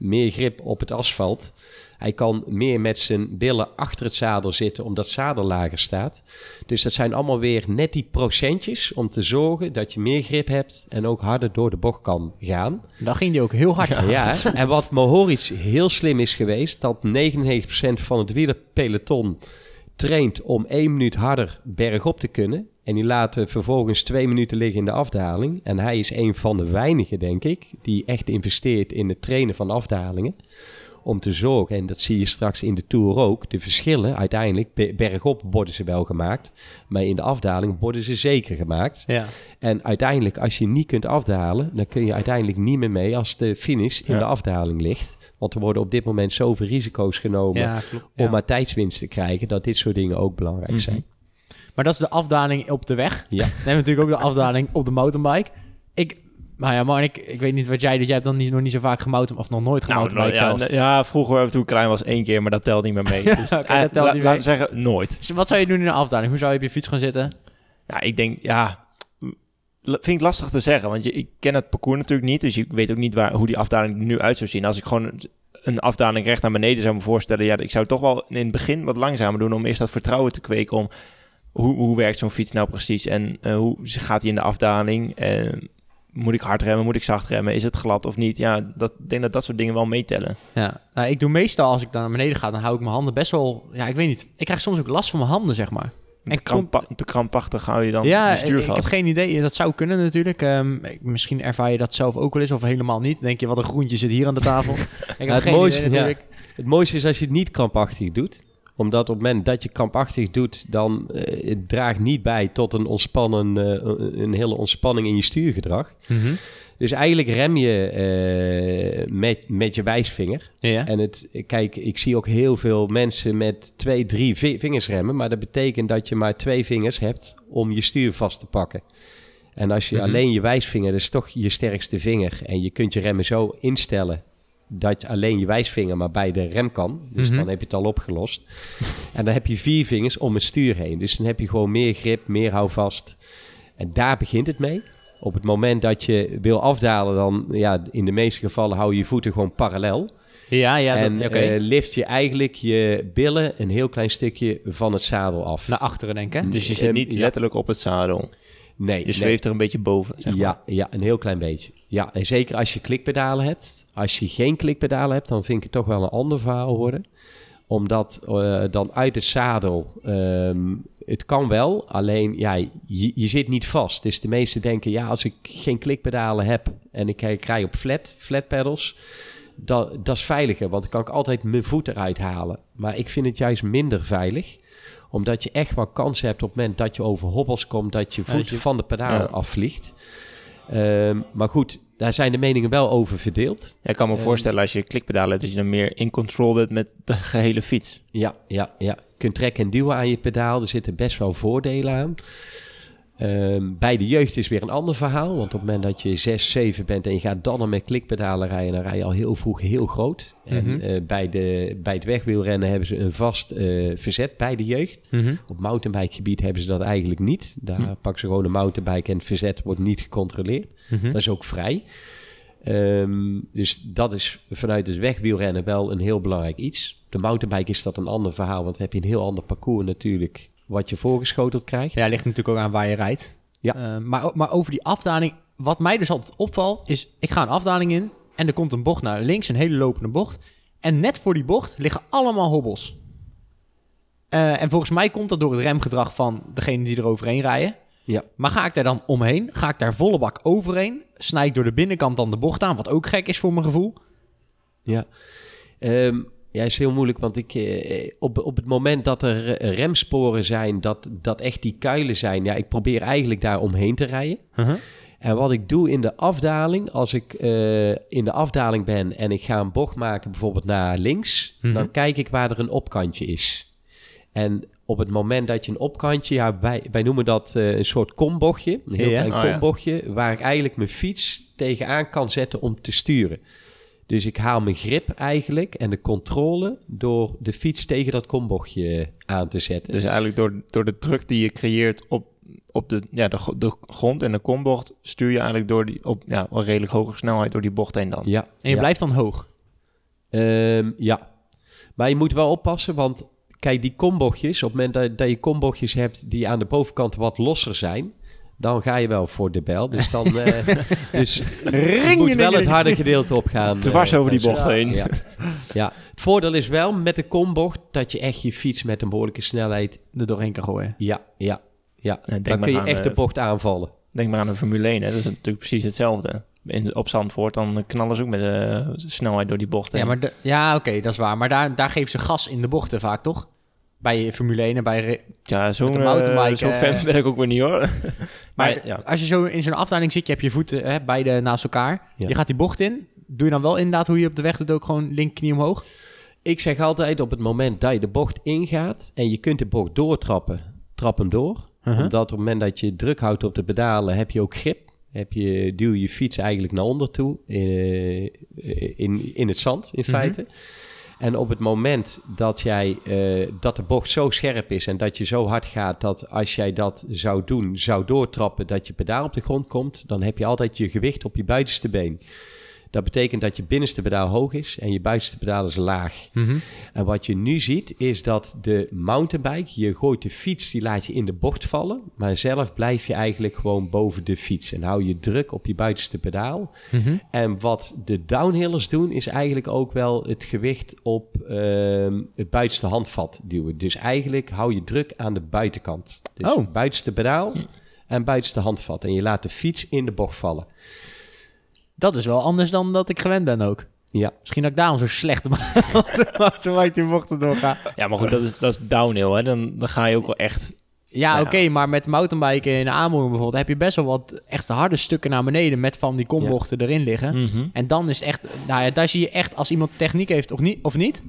Meer grip op het asfalt. Hij kan meer met zijn billen achter het zadel zitten, omdat het zadel lager staat. Dus dat zijn allemaal weer net die procentjes om te zorgen dat je meer grip hebt en ook harder door de bocht kan gaan. Dan ging die ook heel hard. Ja, hè? en wat Mohoric heel slim is geweest, dat 99% van het wielerpeloton traint om één minuut harder bergop te kunnen. En die laten vervolgens twee minuten liggen in de afdaling. En hij is een van de weinigen, denk ik, die echt investeert in het trainen van afdalingen. Om te zorgen, en dat zie je straks in de Tour ook, de verschillen uiteindelijk, be- bergop worden ze wel gemaakt. Maar in de afdaling worden ze zeker gemaakt. Ja. En uiteindelijk, als je niet kunt afdalen, dan kun je uiteindelijk niet meer mee als de finish in Ja. de afdaling ligt. Want er worden op dit moment zoveel risico's genomen Ja, om maar tijdswinst te krijgen, dat dit soort dingen ook belangrijk Mhm. zijn. Maar dat is de afdaling op de weg. Ja. Dan hebben we natuurlijk ook de afdaling op de mountainbike. Ik Maar ja, man, ik, ik weet niet wat jij doet. Jij hebt dan niet, nog niet zo vaak gemountain of nog nooit Nou, gemountainbiked nou, ja, zelfs. n- ja, vroeger toen ik klein was één keer, maar dat telt niet meer mee. Dus, eh, dat telt la- niet Laten we zeggen, nooit. Dus wat zou je doen in een afdaling? Hoe zou je op je fiets gaan zitten? Ja, ik denk, ja, vind ik lastig te zeggen, want je, ik ken het parcours natuurlijk niet, dus ik weet ook niet waar, hoe die afdaling er nu uit zou zien. Als ik gewoon een afdaling recht naar beneden zou me voorstellen, ja, ik zou toch wel in het begin wat langzamer doen om eerst dat vertrouwen te kweken om hoe, hoe werkt zo'n fiets nou precies en eh, hoe gaat hij in de afdaling en moet ik hard remmen, moet ik zacht remmen, is het glad of niet? Ja, dat, ik denk dat dat soort dingen wel meetellen. Ja, nou, ik doe meestal als ik dan naar beneden ga, dan hou ik mijn handen best wel... Ja, ik weet niet. Ik krijg soms ook last van mijn handen, zeg maar. Te, En krampa- te krampachtig hou je dan ja, ik, stuur ik vast. heb geen idee. Dat zou kunnen natuurlijk. Ehm, ik- misschien ervaar je dat zelf ook wel eens of helemaal niet. Dan denk je, wat een groentje zit hier aan de tafel. ik heb het geen mooiste, idee ja. natuurlijk. Het mooiste is als je het niet krampachtig doet. Omdat op het moment dat je krampachtig doet, dan eh, het draagt niet bij tot een ontspannen, eh, een hele ontspanning in je stuurgedrag. Mhm. Dus eigenlijk rem je eh, met, met je wijsvinger. Ja. En het, kijk, ik zie ook heel veel mensen met twee, drie vi- vingers remmen. Maar dat betekent dat je maar twee vingers hebt om je stuur vast te pakken. En als je Mhm. alleen je wijsvinger, dat is toch je sterkste vinger. En je kunt je remmen zo instellen dat je alleen je wijsvinger maar bij de rem kan. Dus Mhm. dan heb je het al opgelost. en dan heb je vier vingers om het stuur heen. Dus dan heb je gewoon meer grip, meer houvast. En daar begint het mee. Op het moment dat je wil afdalen, dan ja, in de meeste gevallen hou je je voeten gewoon parallel. Ja, ja, dat- en oké. eh, lift je eigenlijk je billen een heel klein stukje van het zadel af. Naar achteren, denk ik. hè? Dus je zit Ehm, niet ja. letterlijk op het zadel. Nee, Je nee. zweeft er een beetje boven. Zeg maar. Ja, ja, een heel klein beetje. Ja, en zeker als je klikpedalen hebt. Als je geen klikpedalen hebt, dan vind ik het toch wel een ander verhaal worden. Omdat eh, dan uit het zadel, ehm, het kan wel, alleen ja, je, je zit niet vast. Dus de meesten denken, ja, als ik geen klikpedalen heb en ik, ik rij op flat, flat pedals, dat, dat is veiliger, want dan kan ik altijd mijn voet eruit halen. Maar ik vind het juist minder veilig omdat je echt wel kans hebt op het moment dat je over hobbels komt, dat je voet van de pedaal Ja. afvliegt. Ehm, maar goed, daar zijn de meningen wel over verdeeld. Ja, ik kan me Ehm, voorstellen als je klikpedalen hebt, dat je dan meer in control bent met de gehele fiets. Ja, ja, ja. Je kunt trekken en duwen aan je pedaal. Er zitten best wel voordelen aan. Ehm, bij de jeugd is weer een ander verhaal. Want op het moment dat je 6, 7 bent en je gaat dan met klikpedalen rijden, dan rij je al heel vroeg heel groot. Mhm. En eh, bij, de, bij het wegwielrennen hebben ze een vast eh, verzet bij de jeugd. Mhm. Op mountainbikegebied hebben ze dat eigenlijk niet. Daar Hm. pakken ze gewoon een mountainbike en het verzet wordt niet gecontroleerd. Mhm. Dat is ook vrij. Ehm, dus dat is vanuit het wegwielrennen wel een heel belangrijk iets. De mountainbike is dat een ander verhaal, want dan heb je een heel ander parcours natuurlijk wat je voorgeschoteld krijgt. Ja, ligt natuurlijk ook aan waar je rijdt. Ja. Eh, maar, maar over die afdaling, wat mij dus altijd opvalt, is ik ga een afdaling in en er komt een bocht naar links, een hele lopende bocht. En net voor die bocht liggen allemaal hobbels. Eh, en volgens mij komt dat door het remgedrag van degene die er overheen rijden. Ja. Maar ga ik daar dan omheen? Ga ik daar volle bak overheen? Snij ik door de binnenkant dan de bocht aan, wat ook gek is voor mijn gevoel. Ja, Ehm, ja is heel moeilijk, want ik, eh, op, op het moment dat er eh, remsporen zijn, dat, dat echt die kuilen zijn, ja, ik probeer eigenlijk daar omheen te rijden. En wat ik doe in de afdaling, als ik eh, in de afdaling ben en ik ga een bocht maken, bijvoorbeeld naar links, Mhm. dan kijk ik waar er een opkantje is. En op het moment dat je een opkantje, ja, wij, wij noemen dat een soort kombochtje, een heel klein Oh, ja. kombochtje, waar ik eigenlijk mijn fiets tegenaan kan zetten om te sturen. Dus ik haal mijn grip eigenlijk en de controle door de fiets tegen dat kombochtje aan te zetten. Dus eigenlijk door, door de druk die je creëert op, op de, ja, de, de grond en de kombocht, stuur je eigenlijk door die, op ja, wel redelijk hoge snelheid door die bocht heen dan. ja, En je ja. blijft dan hoog. Ehm, ja, maar je moet wel oppassen, want kijk, die kombochtjes, op het moment dat, dat je kombochtjes hebt die aan de bovenkant wat losser zijn, dan ga je wel voor de bel. Dus dan eh, dus moet wel het harde gedeelte opgaan. Dwars eh, over die bocht heen. Ja. ja, het voordeel is wel met de kombocht dat je echt je fiets met een behoorlijke snelheid, Er doorheen kan gooien. ja, ja, ja. denk dan maar kun je echt de eh, bocht aanvallen. Denk maar aan een Formule 1, hè. dat is natuurlijk precies hetzelfde. In, op Zandvoort, dan knallen ze ook met de snelheid door die bocht heen. Ja, maar de- ja oké, dat is waar. Maar daar, daar geven ze gas in de bochten vaak, toch? Bij Formule 1 en bij... ja, zo'n met de mountainbike, zo'n eh, fan ben ik ook weer niet hoor. Maar maar ja, als je zo in zo'n afdaling zit, je hebt je voeten hè, beide naast elkaar. Ja. Je gaat die bocht in. Doe je dan wel inderdaad hoe je op de weg doet, ook gewoon linkerknie omhoog? Ik zeg altijd op het moment dat je de bocht ingaat en je kunt de bocht doortrappen, trap hem door. Uh-huh. Omdat op het moment dat je druk houdt op de pedalen heb je ook grip. heb je, duw je je fiets eigenlijk naar onder toe eh, in, in het zand in Mhm. feite. En op het moment dat, jij, eh, dat de bocht zo scherp is en dat je zo hard gaat dat als jij dat zou doen, zou doortrappen dat je pedaal op de grond komt, dan heb je altijd je gewicht op je buitenste been. Dat betekent dat je binnenste pedaal hoog is en je buitenste pedaal is laag. Mhm. En wat je nu ziet is dat de mountainbike, je gooit de fiets, die laat je in de bocht vallen, maar zelf blijf je eigenlijk gewoon boven de fiets en hou je druk op je buitenste pedaal. Mhm. En wat de downhillers doen, is eigenlijk ook wel het gewicht op ehm, het buitenste handvat duwen. Dus eigenlijk hou je druk aan de buitenkant. Dus Oh. buitenste pedaal en buitenste handvat. En je laat de fiets in de bocht vallen. Dat is wel anders dan dat ik gewend ben ook. Ja, Misschien dat ik daarom zo slecht mountainbike die mochten doorgaan. Ja, maar goed, dat is, dat is downhill. Hè? Dan, dan ga je ook wel echt... Ja, oké, maar met mountainbiken in de aanmoediging bijvoorbeeld... heb je best wel wat echt harde stukken naar beneden... met van die kombochten erin liggen. Mhm. En dan is het echt... Nou ja, daar zie je echt als iemand techniek heeft of niet... Of niet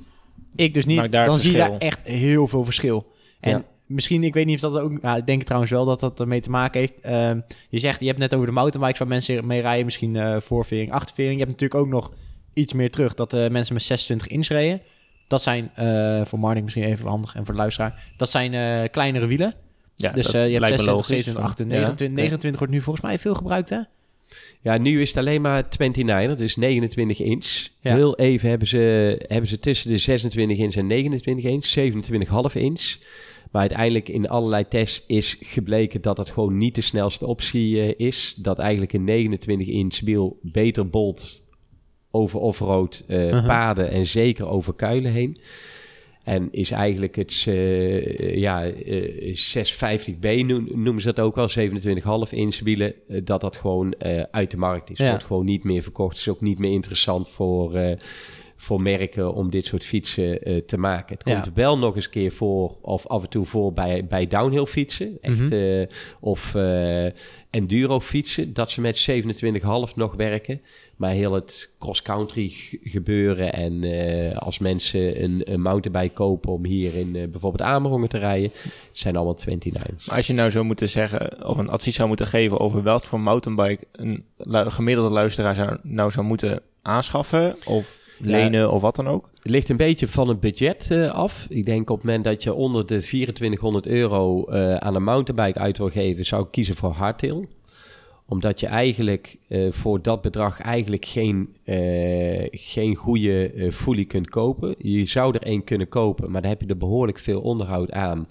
ik dus niet, dan zie je daar echt heel veel verschil. En Ja. Misschien, ik weet niet of dat ook... Ja, ik denk trouwens wel dat dat ermee te maken heeft. Ehm, je zegt, je hebt net over de mountainbikes... waar mensen mee rijden, misschien eh voorvering, achtervering. Je hebt natuurlijk ook nog iets meer terug... dat eh, mensen met 26 inch reden. Dat zijn, eh, voor Marnik misschien even handig en voor de luisteraar... dat zijn kleinere wielen. Ja, dus je hebt lijkt me 26, logisch. 27, Van- 28, ja. 29, 29 wordt nu volgens mij veel gebruikt, hè? Ja, nu is het alleen maar 29er, dus 29 inch. Ja. Heel even hebben ze, hebben ze tussen de 26 inch en 29 inch, 27,5 inch. Maar uiteindelijk in allerlei tests is gebleken dat het gewoon niet de snelste optie eh, is. Dat eigenlijk een 29 inch wiel beter bolt over offroad Uh-huh. paden en zeker over kuilen heen. En is eigenlijk het eh, ja, eh 650B noem- noemen ze dat ook wel, 27,5 inch wielen, dat dat gewoon uit de markt is. Ja. Wordt gewoon niet meer verkocht. is ook niet meer interessant voor, voor merken om dit soort fietsen eh, te maken. Het Ja. komt wel nog eens keer voor, of af en toe voor bij, bij downhill fietsen. Echt, Mhm. eh, of eh, enduro fietsen, dat ze met 27,5 nog werken. Maar heel het cross-country gebeuren en als mensen een, een mountainbike kopen om hier in bijvoorbeeld Amerongen te rijden, zijn allemaal 29's. Maar als je nou zou moeten zeggen, of een advies zou moeten geven over welk voor mountainbike een lu- gemiddelde luisteraar zou, nou zou moeten aanschaffen of lenen of wat dan ook. Het ligt een beetje van het budget eh, af. Ik denk op het moment dat je onder de 2400 euro eh, aan een mountainbike uit wil geven, zou ik kiezen voor hardtail. Omdat je eigenlijk eh, voor dat bedrag eigenlijk geen, geen goede eh fully kunt kopen. Je zou er één kunnen kopen, maar dan heb je er behoorlijk veel onderhoud aan.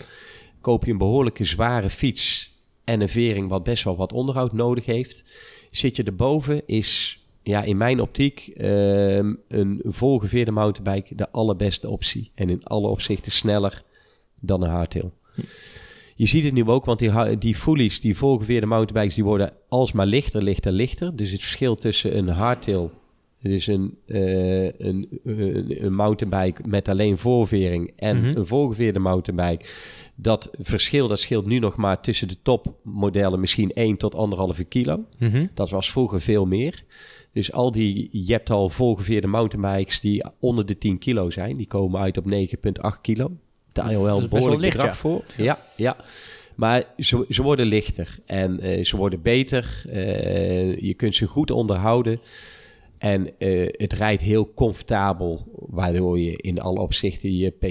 Koop je een behoorlijke zware fiets en een vering wat best wel wat onderhoud nodig heeft. Zit je erboven is ja, in mijn optiek ehm, een volgeveerde mountainbike de allerbeste optie. En in alle opzichten sneller dan een hardtail. Je ziet het nu ook, want die, die fullies, die volgeveerde mountainbikes, die worden alsmaar lichter, lichter, lichter. Dus het verschil tussen een hardtail, dus een, een, een, een mountainbike met alleen voorvering en Mhm. een volgeveerde mountainbike, dat verschil dat scheelt nu nog maar tussen de topmodellen misschien 1 tot 1,5 kilo. Mhm. Dat was vroeger veel meer. Dus al die, je hebt al volgeveerde mountainbikes die onder de 10 kilo zijn. Die komen uit op 9,8 kilo. Daar al wel een behoorlijk licht, ja. voor. Ja, ja. Maar ze, ze worden lichter en eh, ze worden beter. Eh, je kunt ze goed onderhouden. En eh, het rijdt heel comfortabel, waardoor je in alle opzichten je PR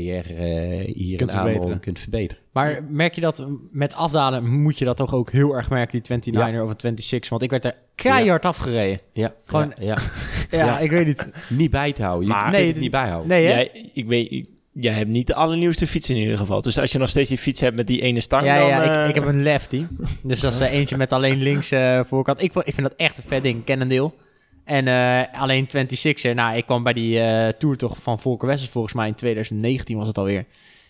hier Kunt in kunt verbeteren. Maar merk je dat met afdalen moet je dat toch ook heel erg merken, die 29er of een 26? Want ik werd er keihard afgereden. Ja, Gewoon- ja, ja. Ja, Ja. ik weet niet. niet bij te houden. Je Maar- kunt Nee, het niet bijhouden. Nee, hè? Jij, ik weet, jij hebt niet de allernieuwste fiets in ieder geval. Dus als je nog steeds die fiets hebt met die ene stang, Ja, dan... ja eh, ik, ik heb een lefty. Dus dat is eentje met alleen links eh, voorkant. Ik, ik vind dat echt een vet ding, Cannondale. En eh, alleen 26er. Nou, ik kwam bij die eh tour toch van Volker Wessels volgens mij in 2019 was het alweer.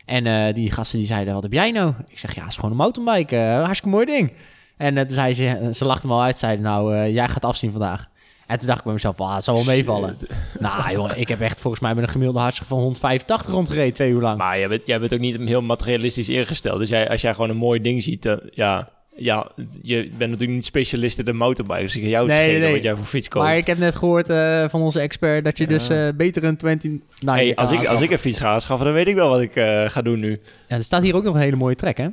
En eh, die gasten die zeiden, wat heb jij nou? Ik zeg, ja, het is gewoon een mountainbike. eh, hartstikke mooi ding. En eh, toen zei ze, ze lachten me al uit, zeiden, nou, jij gaat afzien vandaag. En toen dacht ik bij mezelf, "Wauw, het zal wel meevallen. nou, joh, ik heb echt volgens mij met een gemiddelde hartslag van 185 rondgereden, twee uur lang. Maar jij bent, jij bent ook niet heel materialistisch ingesteld. Dus jij, als jij gewoon een mooi ding ziet, ja, ja, je bent natuurlijk niet specialist in de motorbike. Dus ik jou Nee, nee, nee, nee. wat jij voor fiets koopt. Maar ik heb net gehoord eh, van onze expert dat je dus eh, beter een 20... Nou, hey, als, ik, als ik een fiets ga aanschaffen, dan weet ik wel wat ik eh, ga doen nu. Ja, er staat hier ook nog een hele mooie track, hè?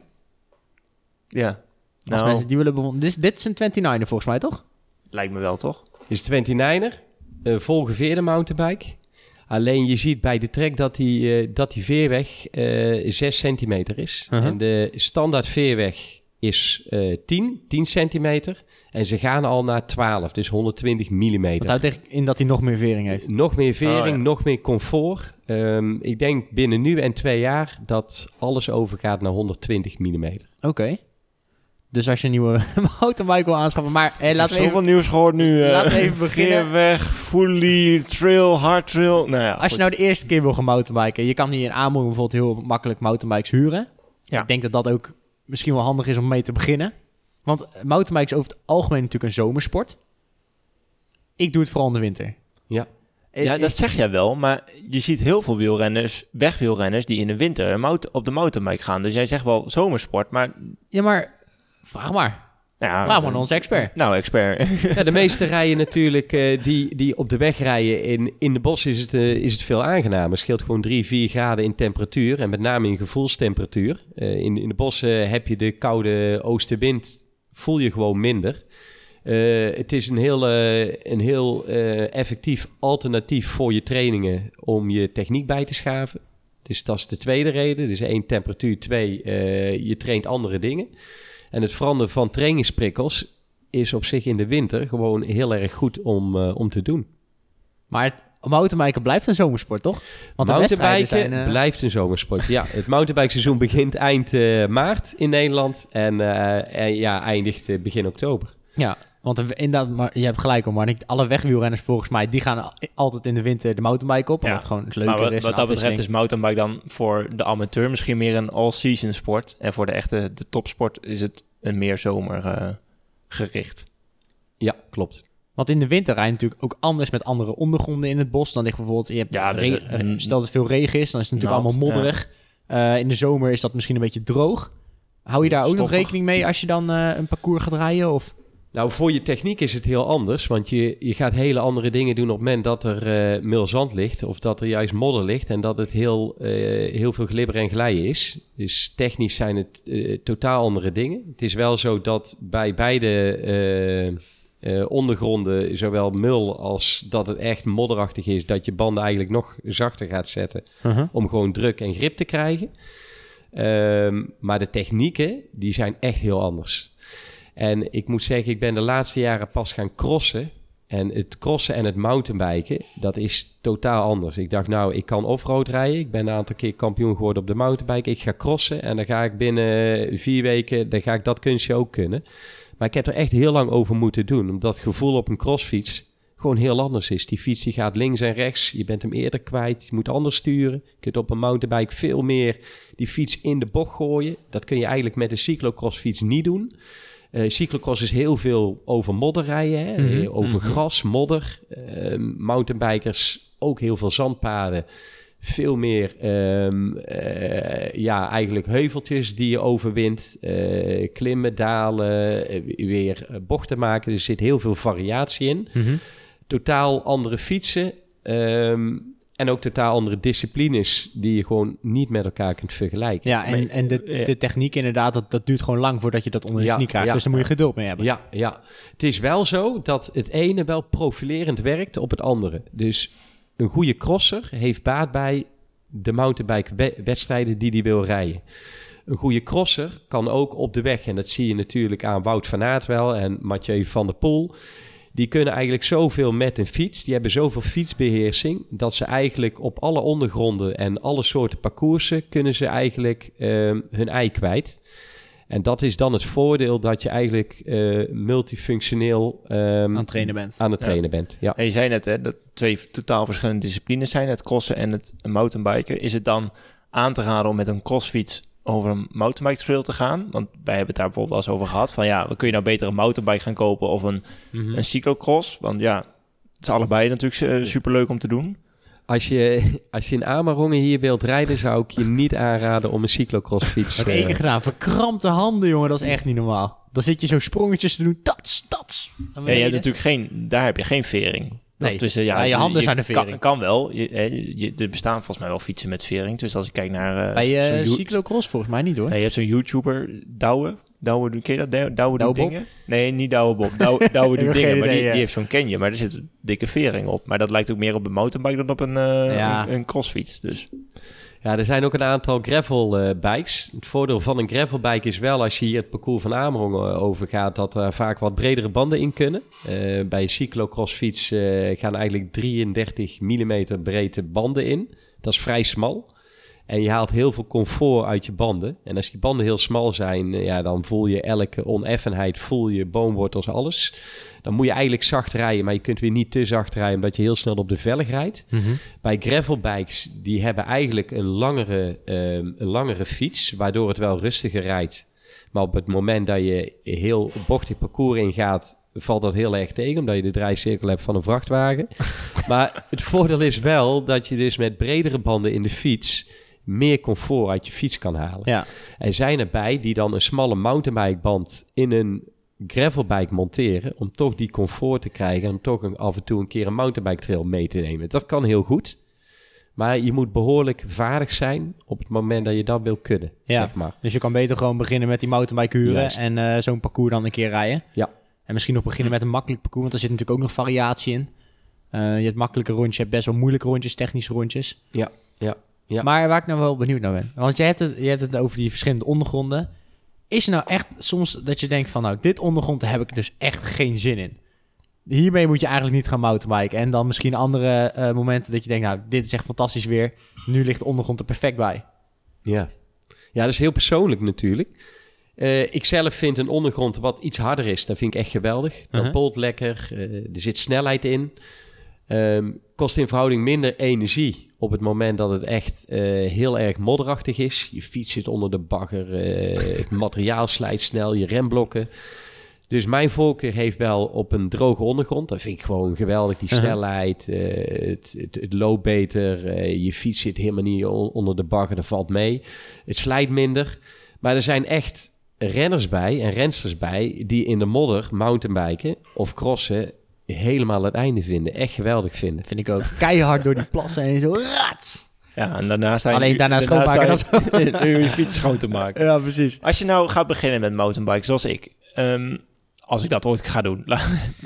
Ja. Als Nou, mensen die willen. Dit, is- dit is een 29er volgens mij, toch? lijkt me wel, toch? is 29er, eh volgeveerde mountainbike. Alleen je ziet bij de trek dat die, eh, dat die veerweg eh 6 centimeter is. Uh-huh. En de standaard veerweg is eh 10, 10 centimeter. En ze gaan al naar 12, dus 120 Dat millimeter. houdt echt in dat hij nog meer vering heeft. Nog meer vering, Oh, ja. nog meer comfort. Ehm, ik denk binnen nu en twee jaar dat alles overgaat naar 120 millimeter. Oké. Dus als je een nieuwe mountainbike wil aanschaffen. Maar hey, laten we Zoveel nieuws gehoord nu. eh, Laten we even beginnen. Veerweg, fully, trail, hard trail. Nou ja, Als je nou de eerste keer wil gaan mountainbiken. Je kan hier in Amerongen bijvoorbeeld heel makkelijk mountainbikes huren. Ja. Ik denk dat dat ook misschien wel handig is om mee te beginnen. Want eh, mountainbike is over het algemeen natuurlijk een zomersport. Ik doe het vooral in de winter. Ja. Eh, Ja, dat zeg jij wel, maar je ziet heel veel wielrenners, wegwielrenners, die in de winter op de mountainbike gaan. Dus jij zegt wel zomersport, maar... Ja, maar vraag maar. Nou, Vraag maar aan onze expert. Nou, expert. Ja, de meeste rijden natuurlijk eh, die, die op de weg rijden. In, in de bos is het, eh, is het veel aangenamer. Het scheelt gewoon 3, 4 graden in temperatuur. En met name in gevoelstemperatuur. Eh, in, in de bossen heb je de koude oostenwind. Voel je gewoon minder. Eh, het is een heel, eh, een heel eh, effectief alternatief voor je trainingen om je techniek bij te schaven. Dus dat is de tweede reden. Dus één, temperatuur. Twee, eh, je traint andere dingen. En het veranderen van trainingsprikkels is op zich in de winter gewoon heel erg goed om, eh, om te doen. Maar mountainbiken blijft een zomersport, toch? Want Mountainbiken zijn... eh, blijft een zomersport. Ja, het mountainbikeseizoen begint eind eh, maart in Nederland en, en ja, eindigt begin oktober. Ja, want inderdaad, maar je hebt gelijk hoor, maar alle wegwielrenners volgens mij, die gaan al- altijd in de winter de mountainbike op. Omdat Ja, het gewoon maar leuker wat, is. wat dat betreft is mountainbike dan voor de amateur misschien meer een all-season sport. En voor de echte de topsport is het een meer zomer eh, gericht. Ja, klopt. Want in de winter rij je natuurlijk ook anders met andere ondergronden in het bos. Dan ligt bijvoorbeeld, je hebt Ja, dus, stel dat het veel regen is, dan is het natuurlijk nat, allemaal modderig. Eh, in de zomer is dat misschien een beetje droog. Hou je daar ook nog rekening mee als je dan eh, een parcours gaat rijden? Of? Nou, voor je techniek is het heel anders, want je, je gaat hele andere dingen doen op het moment dat er eh mil zand ligt of dat er juist modder ligt en dat het heel, eh, heel veel glibber en glijden is. Dus technisch zijn het eh, totaal andere dingen. Het is wel zo dat bij beide eh, eh, ondergronden, zowel mul als dat het echt modderachtig is, dat je banden eigenlijk nog zachter gaat zetten om gewoon druk en grip te krijgen. Ehm, maar de technieken, die zijn echt heel anders. En ik moet zeggen, ik ben de laatste jaren pas gaan crossen. En het crossen en het mountainbiken, dat is totaal anders. Ik dacht, nou, ik kan offroad rijden. Ik ben een aantal keer kampioen geworden op de mountainbike. Ik ga crossen en dan ga ik binnen vier weken, dan ga ik dat kunstje ook kunnen. Maar ik heb er echt heel lang over moeten doen. Omdat het gevoel op een crossfiets gewoon heel anders is. Die fiets die gaat links en rechts. Je bent hem eerder kwijt. Je moet anders sturen. Je kunt op een mountainbike veel meer die fiets in de bocht gooien. Dat kun je eigenlijk met een cyclocrossfiets niet doen. Eh cyclocross is heel veel over modder rijden, hè? Mhm, over mhm. gras, modder. Eh, mountainbikers ook heel veel zandpaden. Veel meer, ehm, eh, ja, eigenlijk heuveltjes die je overwint. eh, klimmen, dalen, weer bochten maken. Er zit heel veel variatie in. Totaal andere fietsen. ehm, en ook totaal andere disciplines die je gewoon niet met elkaar kunt vergelijken. Ja, en, en de, de techniek inderdaad, dat, dat duurt gewoon lang voordat je dat onder je Ja, knie krijgt. ja. Dus daar moet je geduld mee hebben. Ja, ja, het is wel zo dat het ene wel profilerend werkt op het andere. Dus een goede crosser heeft baat bij de mountainbike we- wedstrijden die hij wil rijden. Een goede crosser kan ook op de weg, en dat zie je natuurlijk aan Wout van Aert wel en Mathieu van der Poel. Die kunnen eigenlijk zoveel met een fiets. Die hebben zoveel fietsbeheersing. Dat ze eigenlijk op alle ondergronden en alle soorten parcoursen kunnen ze eigenlijk ehm, hun ei kwijt. En dat is dan het voordeel dat je eigenlijk eh, multifunctioneel ehm, Aan het trainen bent. aan het trainen bent. Ja. En je zei net hè, dat twee totaal verschillende disciplines zijn, het crossen en het mountainbiken. Is het dan aan te raden om met een crossfiets over een mountainbike trail te gaan? Want wij hebben het daar bijvoorbeeld wel eens over gehad. Van ja, kun je nou beter een mountainbike gaan kopen of een, Mhm. een cyclocross? Want ja, het is allebei natuurlijk eh, superleuk om te doen. Als, je, als je in Amerongen hier wilt rijden, zou ik je niet aanraden om een cyclocrossfiets. Dat heb ik één eh, gedaan. Verkrampte handen, jongen. Dat is echt niet normaal. Dan zit je zo sprongetjes te doen. Tats, tats. Ja, je hebt natuurlijk geen, daar heb je geen vering. Nee. tussen, Ja, je handen zijn de Kan, vering. kan wel. Je, er bestaan volgens mij wel fietsen met vering. Dus als ik kijk naar... eh, Bij uh, You- cyclocross volgens mij niet hoor. Nee, je hebt zo'n YouTuber, Douwe. Douwe, ken je dat? Douwe, dingen? Nee, niet Douwe Bob. Douwe, Douwe doet dingen, maar die, heeft zo'n Canyon. Maar er zit een dikke vering op. Maar dat lijkt ook meer op een mountainbike dan op een, eh, Ja. een, een crossfiets. Dus Ja, er zijn ook een aantal gravelbikes. het voordeel van een gravelbike is wel, als je hier het parcours van Amerongen eh, overgaat, dat er vaak wat bredere banden in kunnen. Eh, bij een cyclocrossfiets eh, gaan eigenlijk 33 mm breedte banden in. Dat is vrij smal. En je haalt heel veel comfort uit je banden. En als die banden heel smal zijn, eh, ja, dan voel je elke oneffenheid, voel je boomwortels, alles. Dan moet je eigenlijk zacht rijden, maar je kunt weer niet te zacht rijden, omdat je heel snel op de velg rijdt. Bij gravelbikes, die hebben eigenlijk een langere, ehm, een langere fiets, waardoor het wel rustiger rijdt. Maar op het moment dat je heel bochtig parcours ingaat, valt dat heel erg tegen, omdat je de draaicirkel hebt van een vrachtwagen. maar het voordeel is wel dat je dus met bredere banden in de fiets meer comfort uit je fiets kan halen. Ja. Er zijn erbij die dan een smalle mountainbikeband in een gravelbike monteren om toch die comfort te krijgen en om toch een, af en toe een keer een mountainbike trail mee te nemen. Dat kan heel goed. Maar je moet behoorlijk vaardig zijn op het moment dat je dat wil kunnen, Ja. zeg maar. Dus je kan beter gewoon beginnen met die mountainbike huren Juist. en eh, zo'n parcours dan een keer rijden. Ja. En misschien nog beginnen met een makkelijk parcours, want er zit natuurlijk ook nog variatie in. Eh, je hebt makkelijke rondjes, je hebt best wel moeilijke rondjes, technische rondjes. Ja, ja, ja. Maar waar ik nou wel benieuwd naar ben, want je hebt het, je hebt het over die verschillende ondergronden. Is er nou echt soms dat je denkt van, nou, dit ondergrond heb ik dus echt geen zin in. Hiermee moet je eigenlijk niet gaan mountainbiken. En dan misschien andere eh, momenten dat je denkt, nou, dit is echt fantastisch weer. Nu ligt de ondergrond er perfect bij. Ja. ja, dat is heel persoonlijk natuurlijk. Eh, ik zelf vind een ondergrond wat iets harder is, dat vind ik echt geweldig. Dat Uh-huh. polt lekker, eh, er zit snelheid in. Ehm, kost in verhouding minder energie op het moment dat het echt eh, heel erg modderachtig is. Je fiets zit onder de bagger, eh, het materiaal slijt snel, je remblokken. Dus mijn voorkeur heeft wel op een droge ondergrond. Dat vind ik gewoon geweldig. Die snelheid, eh, het, het, het loopt beter. je fiets zit helemaal niet on- onder de bagger, dat valt mee. Het slijt minder. Maar er zijn echt renners bij en rensters bij... die in de modder mountainbiken of crossen helemaal het einde vinden. Echt geweldig vinden. Vind ik ook. Keihard door die plassen en zo. Rats! ja, en daarna sta je... Alleen daarna schoonmaken, je je fiets schoon te maken. Ja, precies. Als je nou gaat beginnen met mountainbike, zoals ik... ehm, als ik dat ooit ga doen, la-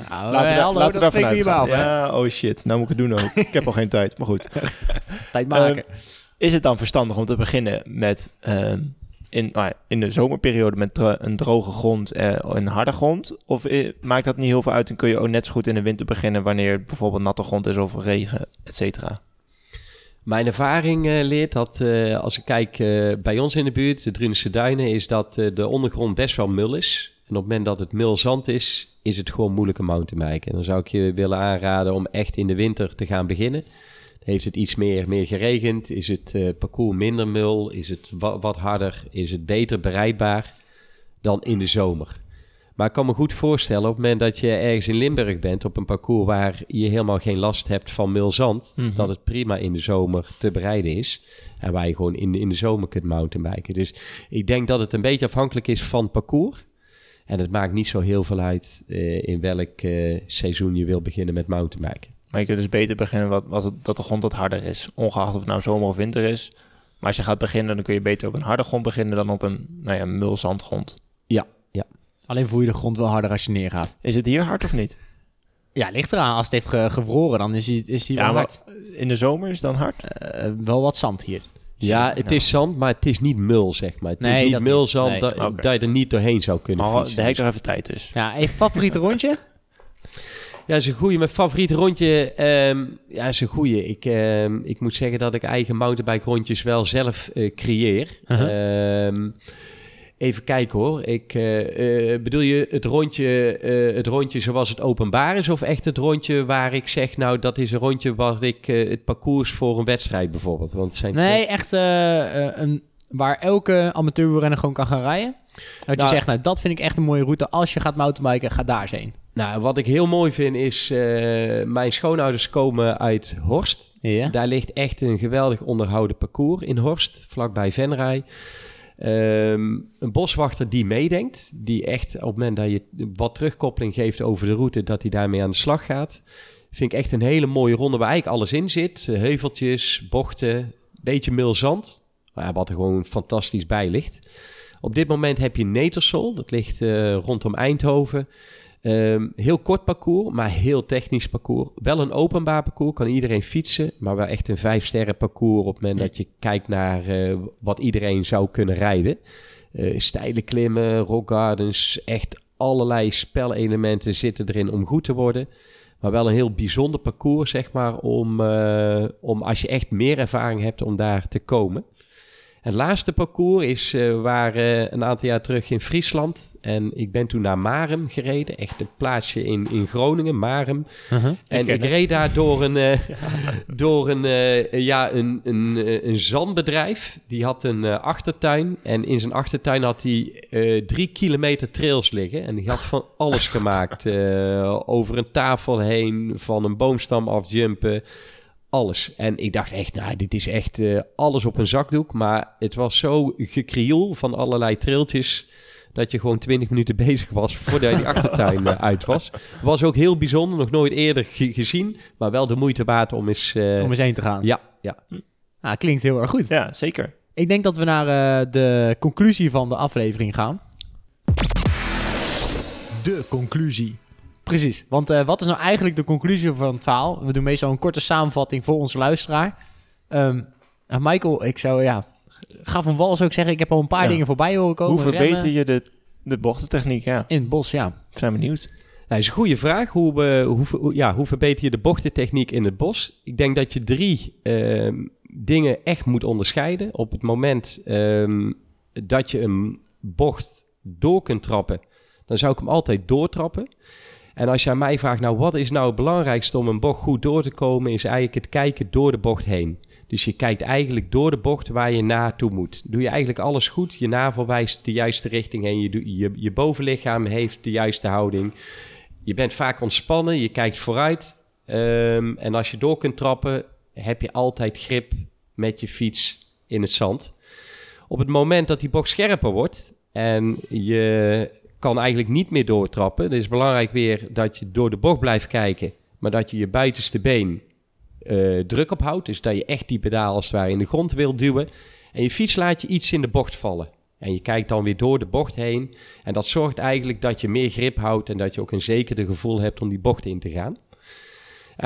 Nou, laten we, da- hallo, laten we dat daarvan spreken we hierbij af, hè? Ja, oh shit, nou moet ik het doen ook. ik heb al geen tijd, maar goed. Tijd maken. Ehm, is het dan verstandig om te beginnen met ehm, in, nou in de zomerperiode met een droge grond en een harde grond? Of eh, maakt dat niet heel veel uit en kun je ook net zo goed in de winter beginnen wanneer het bijvoorbeeld natte grond is of regen, et cetera? Mijn ervaring eh, leert dat eh, als ik kijk eh, bij ons in de buurt, de Drunense Duinen, is dat eh, de ondergrond best wel mul is. En op het moment dat het mul zand is, is het gewoon moeilijke mountainbiken. En dan zou ik je willen aanraden om echt in de winter te gaan beginnen. Heeft het iets meer, meer geregend? Is het eh, parcours minder mul? Is het wa- wat harder? Is het beter bereidbaar dan in de zomer? Maar ik kan me goed voorstellen op het moment dat je ergens in Limburg bent op een parcours waar je helemaal geen last hebt van mulzand, Mhm. dat het prima in de zomer te bereiden is. En waar je gewoon in, in de zomer kunt mountainbiken. Dus ik denk dat het een beetje afhankelijk is van het parcours. En het maakt niet zo heel veel uit eh, in welk eh, seizoen je wil beginnen met mountainbiken. Maar je kunt dus beter beginnen wat, wat het, dat de grond wat harder is, ongeacht of het nou zomer of winter is. Maar als je gaat beginnen, dan kun je beter op een harde grond beginnen dan op een nou ja, mulzandgrond. Alleen voel je de grond wel harder als je neergaat. Is het hier hard of niet? Ja, ligt eraan. Als het heeft ge- gevroren, dan is die, is die wel Ja, maar hard. in de zomer is het dan hard? Eh, wel wat zand hier. Ja, het Nou. is zand, maar het is niet mul, zeg maar. Het Nee, is niet mulzand Nee. dat, je er niet doorheen zou kunnen Oh, heb ik nog even tijd dus. Ja, even favoriete rondje? Ja, is een goeie. Mijn favoriete rondje, ehm, ja, is een goeie. Ik, ehm, ik moet zeggen dat ik eigen mountainbike rondjes wel zelf eh, creëer. Ehm, even kijken hoor. Ik, eh, eh, bedoel je het rondje, het rondje zoals het openbaar is? Of echt het rondje waar ik zeg, nou dat is een rondje waar ik het parcours voor een wedstrijd bijvoorbeeld? Want het zijn Nee, echt een, waar elke amateurrenner gewoon kan gaan rijden. Dat je Nou- zegt, nou dat vind ik echt een mooie route. Als je gaat mountainbiken, ga daar eens heen. Nou, wat ik heel mooi vind is, eh, mijn schoonouders komen uit Horst. Ja. Daar ligt echt een geweldig onderhouden parcours in Horst, vlakbij Venray. Ehm, een boswachter die meedenkt, die echt op het moment dat je wat terugkoppeling geeft over de route, dat hij daarmee aan de slag gaat. Vind ik echt een hele mooie ronde waar eigenlijk alles in zit. Heuveltjes, bochten, beetje mil zand. Maar wat er gewoon fantastisch bij ligt. Op dit moment heb je Netersol, dat ligt eh, rondom Eindhoven. Ehm, heel kort parcours, maar heel technisch parcours. Wel een openbaar parcours, kan iedereen fietsen, maar wel echt een vijf sterren parcours op het moment dat je kijkt naar eh, wat iedereen zou kunnen rijden. Eh steile klimmen, rock gardens, echt allerlei spelelementen zitten erin om goed te worden. Maar wel een heel bijzonder parcours, zeg maar, om, eh, om als je echt meer ervaring hebt om daar te komen. Het laatste parcours is eh waar eh, een aantal jaar terug in Friesland. En ik ben toen naar Marem gereden. Echt een plaatsje in, in Groningen, Marem. En ken ik, reed daar door een, eh, door een, ja, een, een, een zandbedrijf. Die had een achtertuin. En in zijn achtertuin had hij drie kilometer trails liggen. En die had van alles gemaakt. Over een tafel heen, van een boomstam afjumpen. Alles. En ik dacht echt, nou, dit is echt eh, alles op een zakdoek. Maar het was zo gekrioel van allerlei trailtjes dat je gewoon 20 minuten bezig was voordat je die achtertuin eh, uit was. Was ook heel bijzonder, nog nooit eerder ge- gezien, maar wel de moeite waard om eens... eh, Om eens heen te gaan. ja, ja. Ah, klinkt heel erg goed. Ja, zeker. Ik denk dat we naar eh, de conclusie van de aflevering gaan. De conclusie. Precies, want eh, wat is nou eigenlijk de conclusie van het verhaal? We doen meestal een korte samenvatting voor onze luisteraar. Ehm, nou, Michael, ik zou, ja, ga van wal zou ik zeggen. Ik heb al een paar Ja. dingen voorbij horen komen. Hoe verbeter Remmen je de, de bochtentechniek? Ja, In het bos, ja. ik ben benieuwd. Nou, is een goede vraag. Hoe, hoe- ja, hoe verbeter je de bochtentechniek in het bos? Ik denk dat je drie ehm, dingen echt moet onderscheiden. Op het moment ehm, dat je een bocht door kunt trappen, dan zou ik hem altijd doortrappen. En als aan mij vraagt, nou wat is nou het belangrijkste om een bocht goed door te komen, is eigenlijk het kijken door de bocht heen. Dus je kijkt eigenlijk door de bocht waar je naartoe moet. Doe je eigenlijk alles goed, je navel wijst de juiste richting heen, je, je bovenlichaam heeft de juiste houding. Je bent vaak ontspannen, je kijkt vooruit. ehm, en als je door kunt trappen, heb je altijd grip met je fiets in het zand. Op het moment dat die bocht scherper wordt en je kan eigenlijk niet meer doortrappen, dan is het belangrijk weer dat je door de bocht blijft kijken, maar dat je je buitenste been eh, druk ophoudt. Dus dat je echt die pedaal als het ware in de grond wil duwen. En je fiets laat je iets in de bocht vallen. En je kijkt dan weer door de bocht heen. En dat zorgt eigenlijk dat je meer grip houdt en dat je ook een zekerder gevoel hebt om die bocht in te gaan.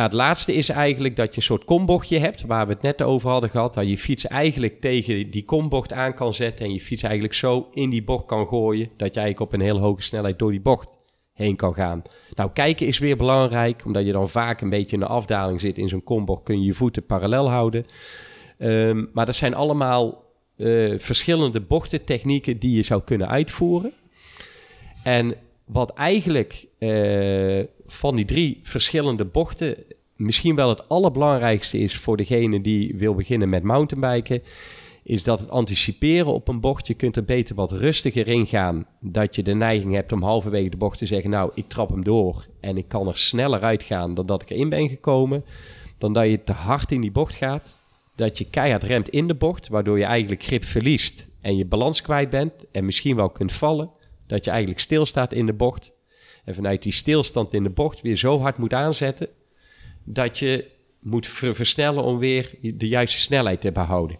Het laatste is eigenlijk dat je een soort kombochtje hebt, waar we het net over hadden gehad. Dat je fiets eigenlijk tegen die kombocht aan kan zetten en je fiets eigenlijk zo in die bocht kan gooien, dat je eigenlijk op een heel hoge snelheid door die bocht heen kan gaan. Nou, kijken is weer belangrijk, omdat je dan vaak een beetje in de afdaling zit. In zo'n kombocht kun je je voeten parallel houden. Ehm, maar dat zijn allemaal eh, verschillende bochtentechnieken die je zou kunnen uitvoeren. En wat eigenlijk eh, van die drie verschillende bochten misschien wel het allerbelangrijkste is voor degene die wil beginnen met mountainbiken, is dat het anticiperen op een bocht. Je kunt er beter wat rustiger in gaan. Dat je de neiging hebt om halverwege de bocht te zeggen, nou, ik trap hem door en ik kan er sneller uitgaan dan dat ik erin ben gekomen. Dan dat je te hard in die bocht gaat. Dat je keihard remt in de bocht, waardoor je eigenlijk grip verliest en je balans kwijt bent en misschien wel kunt vallen. Dat je eigenlijk stilstaat in de bocht. En vanuit die stilstand in de bocht weer zo hard moet aanzetten dat je moet ver- versnellen om weer de juiste snelheid te behouden.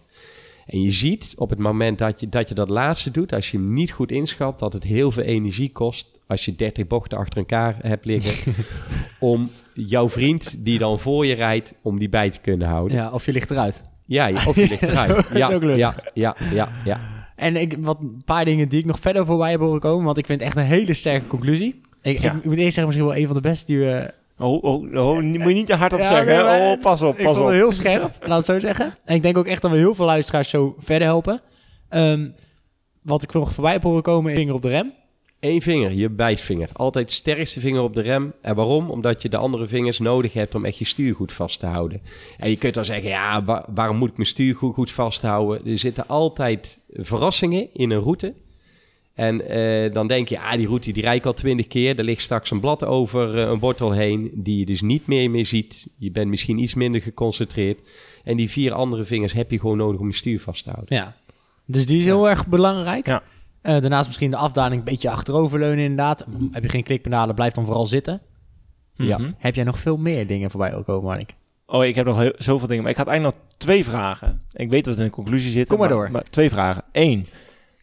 En je ziet op het moment dat je, dat je dat laatste doet, als je hem niet goed inschat, dat het heel veel energie kost als je 30 bochten achter elkaar hebt liggen, om jouw vriend die dan voor je rijdt, om die bij te kunnen houden. ja. Of je ligt eruit. Ja, of je ligt eruit. Dat is Ja, ja, ja, ja, ja. En ik, wat, een paar dingen die ik nog verder voorbij heb horen komen, want ik vind het echt een hele sterke conclusie. Ik, Ja. ik, ik moet eerst zeggen, misschien wel een van de beste die we Oh, oh, oh, moet je niet te hard op Ja, zeggen. oh, pas op, ik pas vond op. het heel scherp, laat het zo zeggen. En ik denk ook echt dat we heel veel luisteraars zo verder helpen. Ehm, wat ik nog voorbij heb horen komen, vinger op de rem. Eén vinger, je wijsvinger. Altijd sterkste vinger op de rem. En waarom? Omdat je de andere vingers nodig hebt om echt je stuur goed vast te houden. En je kunt dan zeggen, ja, wa- waarom moet ik mijn stuur goed, goed vasthouden? Er zitten altijd verrassingen in een route. En eh, dan denk je, ah, die route die rijd ik al twintig keer. Er ligt straks een blad over eh, een wortel heen, die je dus niet meer meer ziet. Je bent misschien iets minder geconcentreerd. En die vier andere vingers heb je gewoon nodig om je stuur vast te houden. Ja. Dus die is heel erg belangrijk. Ja. Eh, daarnaast misschien de afdaling een beetje achteroverleunen inderdaad. Heb je geen klikpedalen, blijf dan vooral zitten. Ja. Mhm. Heb jij nog veel meer dingen voorbij komen, Marnik? Oh, ik heb nog heel, zoveel dingen. Maar ik had eigenlijk nog twee vragen. Ik weet dat het in de conclusie zit. Kom maar door. twee vragen. Eén.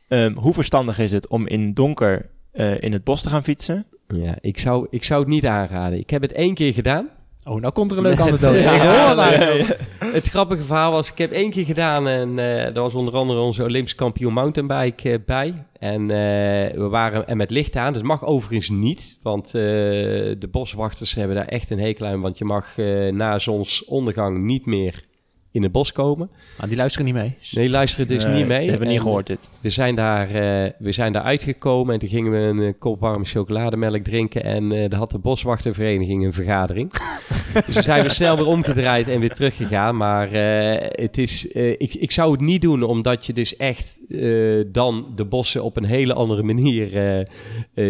Ehm, hoe verstandig is het om in donker eh, in het bos te gaan fietsen? Ja, ik zou, ik zou het niet aanraden. Ik heb het één keer gedaan. Oh, nou komt er een leuke anekdote. Ja, Ik hoor het eigenlijk. ja, ja. Het grappige verhaal was, ik heb één keer gedaan en eh er was onder andere onze Olympisch kampioen mountainbike bij. En eh, we waren en met licht aan. Dat mag overigens niet, want eh, de boswachters hebben daar echt een hekel aan. Want je mag eh, na zonsondergang niet meer in het bos komen. Maar die luisteren niet mee. Nee, luisteren dus Nee, niet mee. hebben we niet gehoord dit. We zijn, daar, eh, we zijn daar uitgekomen en toen gingen we een eh, kop warme chocolademelk drinken. En eh daar had de boswachtervereniging een vergadering. dus toen zijn we snel weer omgedraaid en weer teruggegaan. Maar eh, het is, eh, ik, ik zou het niet doen, omdat je dus echt eh, dan de bossen op een hele andere manier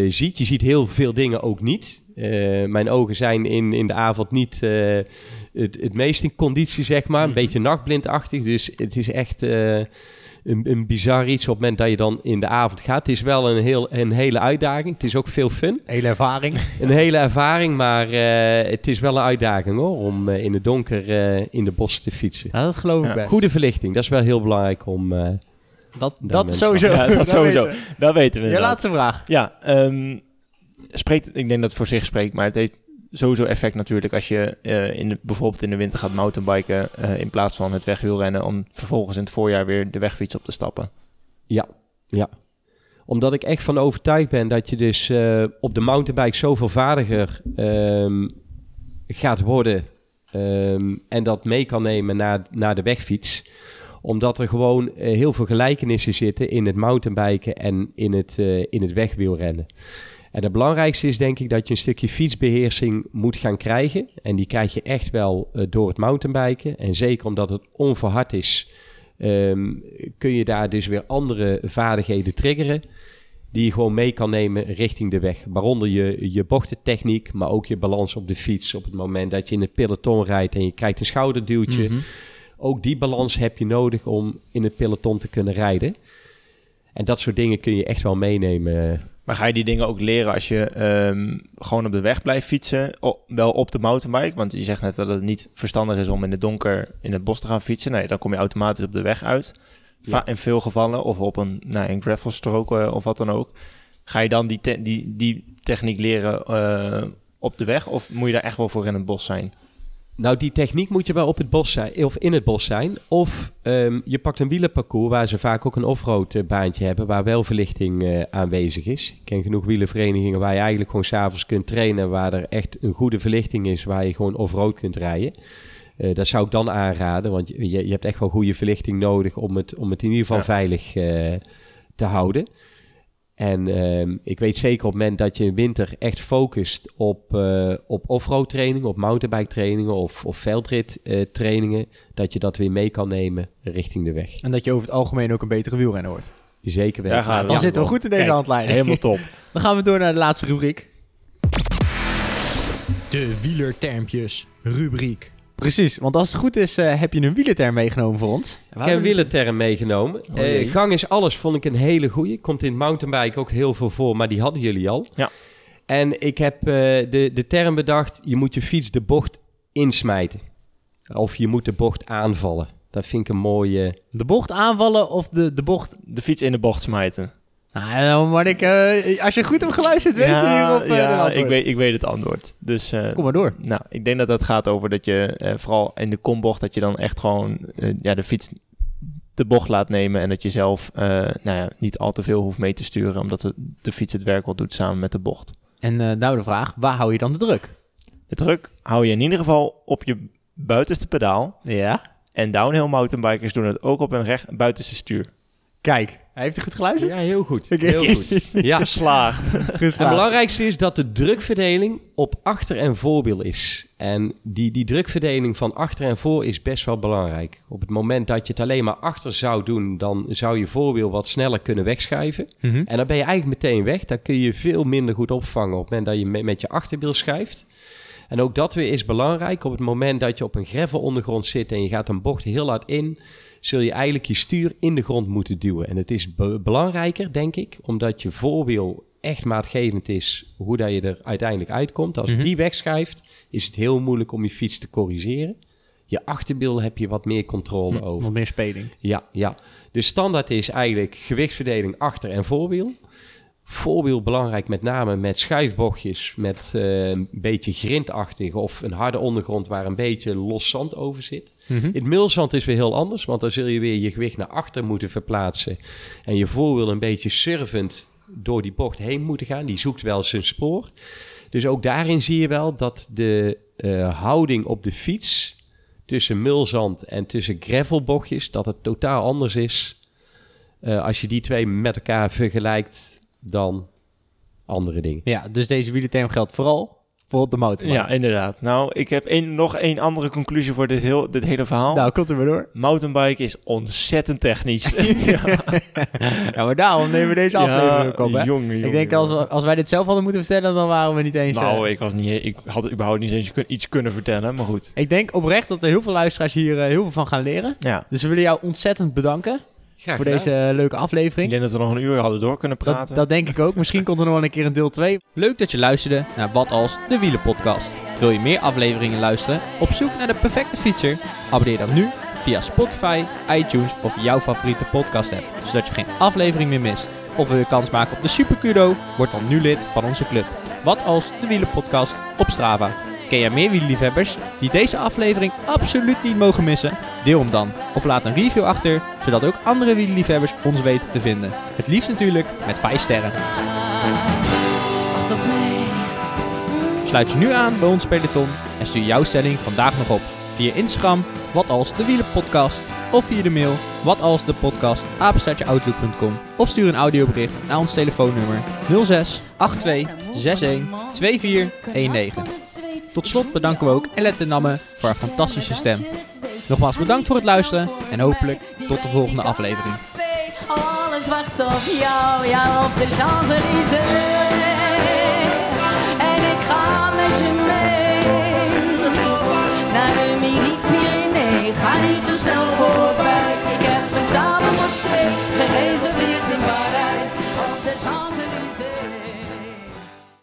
ziet. Je ziet heel veel dingen ook niet. Eh, mijn ogen zijn in, in de avond niet eh, het, het meest in conditie, zeg maar. Een Mhm. beetje nachtblindachtig. Dus het is echt eh, een, een bizar iets op het moment dat je dan in de avond gaat. Het is wel een, heel, een hele uitdaging. Het is ook veel fun. Hele ervaring. Een hele ervaring, maar eh, het is wel een uitdaging hoor. Om eh, in het donker eh, in de bossen te fietsen. Ja, dat geloof ik Ja. best. Goede verlichting, dat is wel heel belangrijk om... eh, Dat, dat sowieso. Ja, dat sowieso. weten we. Dat weten we Je laatste vraag. Ja, ehm, spreekt, ik denk dat het voor zich spreekt, maar het heeft sowieso effect natuurlijk als je eh, in bijvoorbeeld in de winter gaat mountainbiken eh, in plaats van het wegwielrennen om vervolgens in het voorjaar weer de wegfiets op te stappen. Ja, ja. Omdat ik echt van overtuigd ben dat je dus eh, op de mountainbike zoveel vaardiger ehm, gaat worden ehm, en dat mee kan nemen naar, naar de wegfiets. Omdat er gewoon heel veel gelijkenissen zitten in het mountainbiken en in het, in het wegwielrennen. En het belangrijkste is denk ik dat je een stukje fietsbeheersing moet gaan krijgen. En die krijg je echt wel eh, door het mountainbiken. En zeker omdat het onverhard is, ehm, kun je daar dus weer andere vaardigheden triggeren. Die je gewoon mee kan nemen richting de weg. Waaronder je, je bochtentechniek, maar ook je balans op de fiets. Op het moment dat je in het peloton rijdt en je krijgt een schouderduwtje. Mhm. Ook die balans heb je nodig om in het peloton te kunnen rijden. En dat soort dingen kun je echt wel meenemen. Maar ga je die dingen ook leren als je ehm, gewoon op de weg blijft fietsen, wel op de mountainbike? Want je zegt net dat het niet verstandig is om in het donker in het bos te gaan fietsen. Nee, dan kom je automatisch op de weg uit. Ja. In veel gevallen, of op een, nou, een gravelstrook eh, of wat dan ook. Ga je dan die, te- die, die techniek leren eh, op de weg? Of moet je daar echt wel voor in het bos zijn? Nou, die techniek moet je wel op het bos zijn, of in het bos zijn. Of ehm, je pakt een wielerparcours waar ze vaak ook een offroad eh, baantje hebben, waar wel verlichting eh, aanwezig is. Ik ken genoeg wielerverenigingen waar je eigenlijk gewoon s'avonds kunt trainen, waar er echt een goede verlichting is, waar je gewoon offroad kunt rijden. Eh, dat zou ik dan aanraden, want je, je hebt echt wel goede verlichting nodig om het, om het in ieder geval Ja. veilig te houden. En ehm, ik weet zeker op het moment dat je in winter echt focust op, eh, op offroad trainingen, op mountainbike trainingen of, of veldrit eh, trainingen, dat je dat weer mee kan nemen richting de weg. En dat je over het algemeen ook een betere wielrenner wordt. Zeker Daar gaat het Dan Ja, zitten we wel. goed in deze Kijk, handleiding. Helemaal top. Dan gaan we door naar de laatste rubriek. De wielertermpjes rubriek. Precies, want als het goed is eh, heb je een wielerterm meegenomen voor ons. Ik heb een wielerterm meegenomen. Oh, Eh, gang is alles, vond ik een hele goeie. Komt in mountainbike ook heel veel voor, maar die hadden jullie al. Ja. En ik heb eh, de, de term bedacht, je moet je fiets de bocht insmijten. Of je moet de bocht aanvallen. Dat vind ik een mooie... De bocht aanvallen of de, de bocht... De fiets in de bocht smijten. Nou, nou, Marnik, eh, als je goed hebt geluisterd, weet je hierop de ja, antwoord. ik weet, ik weet het antwoord. Dus eh, Kom maar door. Nou, ik denk dat dat gaat over dat je vooral in de kombocht dat je dan echt gewoon ja, de fiets de bocht laat nemen en dat je zelf nou ja, niet al te veel hoeft mee te sturen, omdat de, de fiets het werk wel doet samen met de bocht. En nou de vraag, waar hou je dan de druk? De druk hou je in ieder geval op je buitenste pedaal Ja. en downhill mountainbikers doen het ook op een recht, buitenste stuur. Kijk, heeft hij goed geluisterd? Ja, heel goed. Oké. Heel Yes. goed. Ja. Geslaagd. En het belangrijkste is dat de drukverdeling op achter en voorwiel is. En die, die drukverdeling van achter en voor is best wel belangrijk. Op het moment dat je het alleen maar achter zou doen, dan zou je voorwiel wat sneller kunnen wegschuiven. Mhm. En dan ben je eigenlijk meteen weg. Dan kun je veel minder goed opvangen op het moment dat je me- met je achterwiel schuift. En ook dat weer is belangrijk. Op het moment dat je op een gravelondergrond zit en je gaat een bocht heel hard in, zul je eigenlijk je stuur in de grond moeten duwen. En het is be- belangrijker, denk ik, omdat je voorwiel echt maatgevend is hoe dat je er uiteindelijk uitkomt. Als Mhm. die wegschuift, is het heel moeilijk om je fiets te corrigeren. Je achterwiel heb je wat meer controle Hm, over. Wat meer speling. Ja, ja. De standaard is eigenlijk gewichtsverdeling achter- en voorwiel. Voorwiel belangrijk met name met schuifbochtjes, met eh, een beetje grindachtig of een harde ondergrond waar een beetje los zand over zit. Mhm. Het mulzand is weer heel anders, want dan zul je weer je gewicht naar achter moeten verplaatsen. En je voorwiel een beetje surfend door die bocht heen moeten gaan. Die zoekt wel zijn spoor. Dus ook daarin zie je wel dat de eh, houding op de fiets tussen mulzand en tussen gravelbochtjes, dat het totaal anders is eh, als je die twee met elkaar vergelijkt dan andere dingen. Ja, dus deze wielerterm geldt vooral voor op de motor. Ja, inderdaad. Nou, ik heb één, nog één andere conclusie voor dit, heel, dit hele verhaal. Nou, komt er maar door. Mountainbike is ontzettend technisch. ja, Ja, maar daarom nemen we deze aflevering ook op, hè? jongen, jongen, Ik denk als, we, als wij dit zelf hadden moeten vertellen, dan waren we niet eens... eh, Nou, ik, was niet, ik had überhaupt niet eens iets kunnen vertellen, maar goed. Ik denk oprecht dat er heel veel luisteraars hier eh, heel veel van gaan leren. Ja. Dus we willen jou ontzettend bedanken Graag voor gedaan. deze leuke Ik aflevering. denk dat we nog een uur hadden door kunnen Dat, praten. dat denk ik ook. Misschien komt er nog wel een keer een deel 2. Leuk dat je luisterde naar Wat Als, de Wielenpodcast. Wil je meer afleveringen luisteren? Op zoek naar de perfecte fietser? Abonneer dan nu via Spotify, iTunes of jouw favoriete podcast app. Zodat je geen aflevering meer mist. Of wil je kans maken op de Super Kudo? Word dan nu lid van onze club. Wat Als, de Wielenpodcast op Strava. Ken jij meer wielerliefhebbers die deze aflevering absoluut niet mogen missen? Deel hem dan. Of laat een review achter, zodat ook andere wielerliefhebbers ons weten te vinden. Het liefst natuurlijk met 5 sterren. Sluit je nu aan bij ons peloton en stuur jouw stelling vandaag nog op. Via Instagram, wat als de wielenpodcast. Of via de mail, wat als de podcast, apenstaartjeoutlook.com. Of stuur een audiobericht naar ons telefoonnummer 06 82 61 2419. Tot slot bedanken we ook Elette Namme voor haar fantastische stem. Nogmaals bedankt voor het luisteren en hopelijk tot de volgende aflevering. Alles wacht op jou, de. En ik ga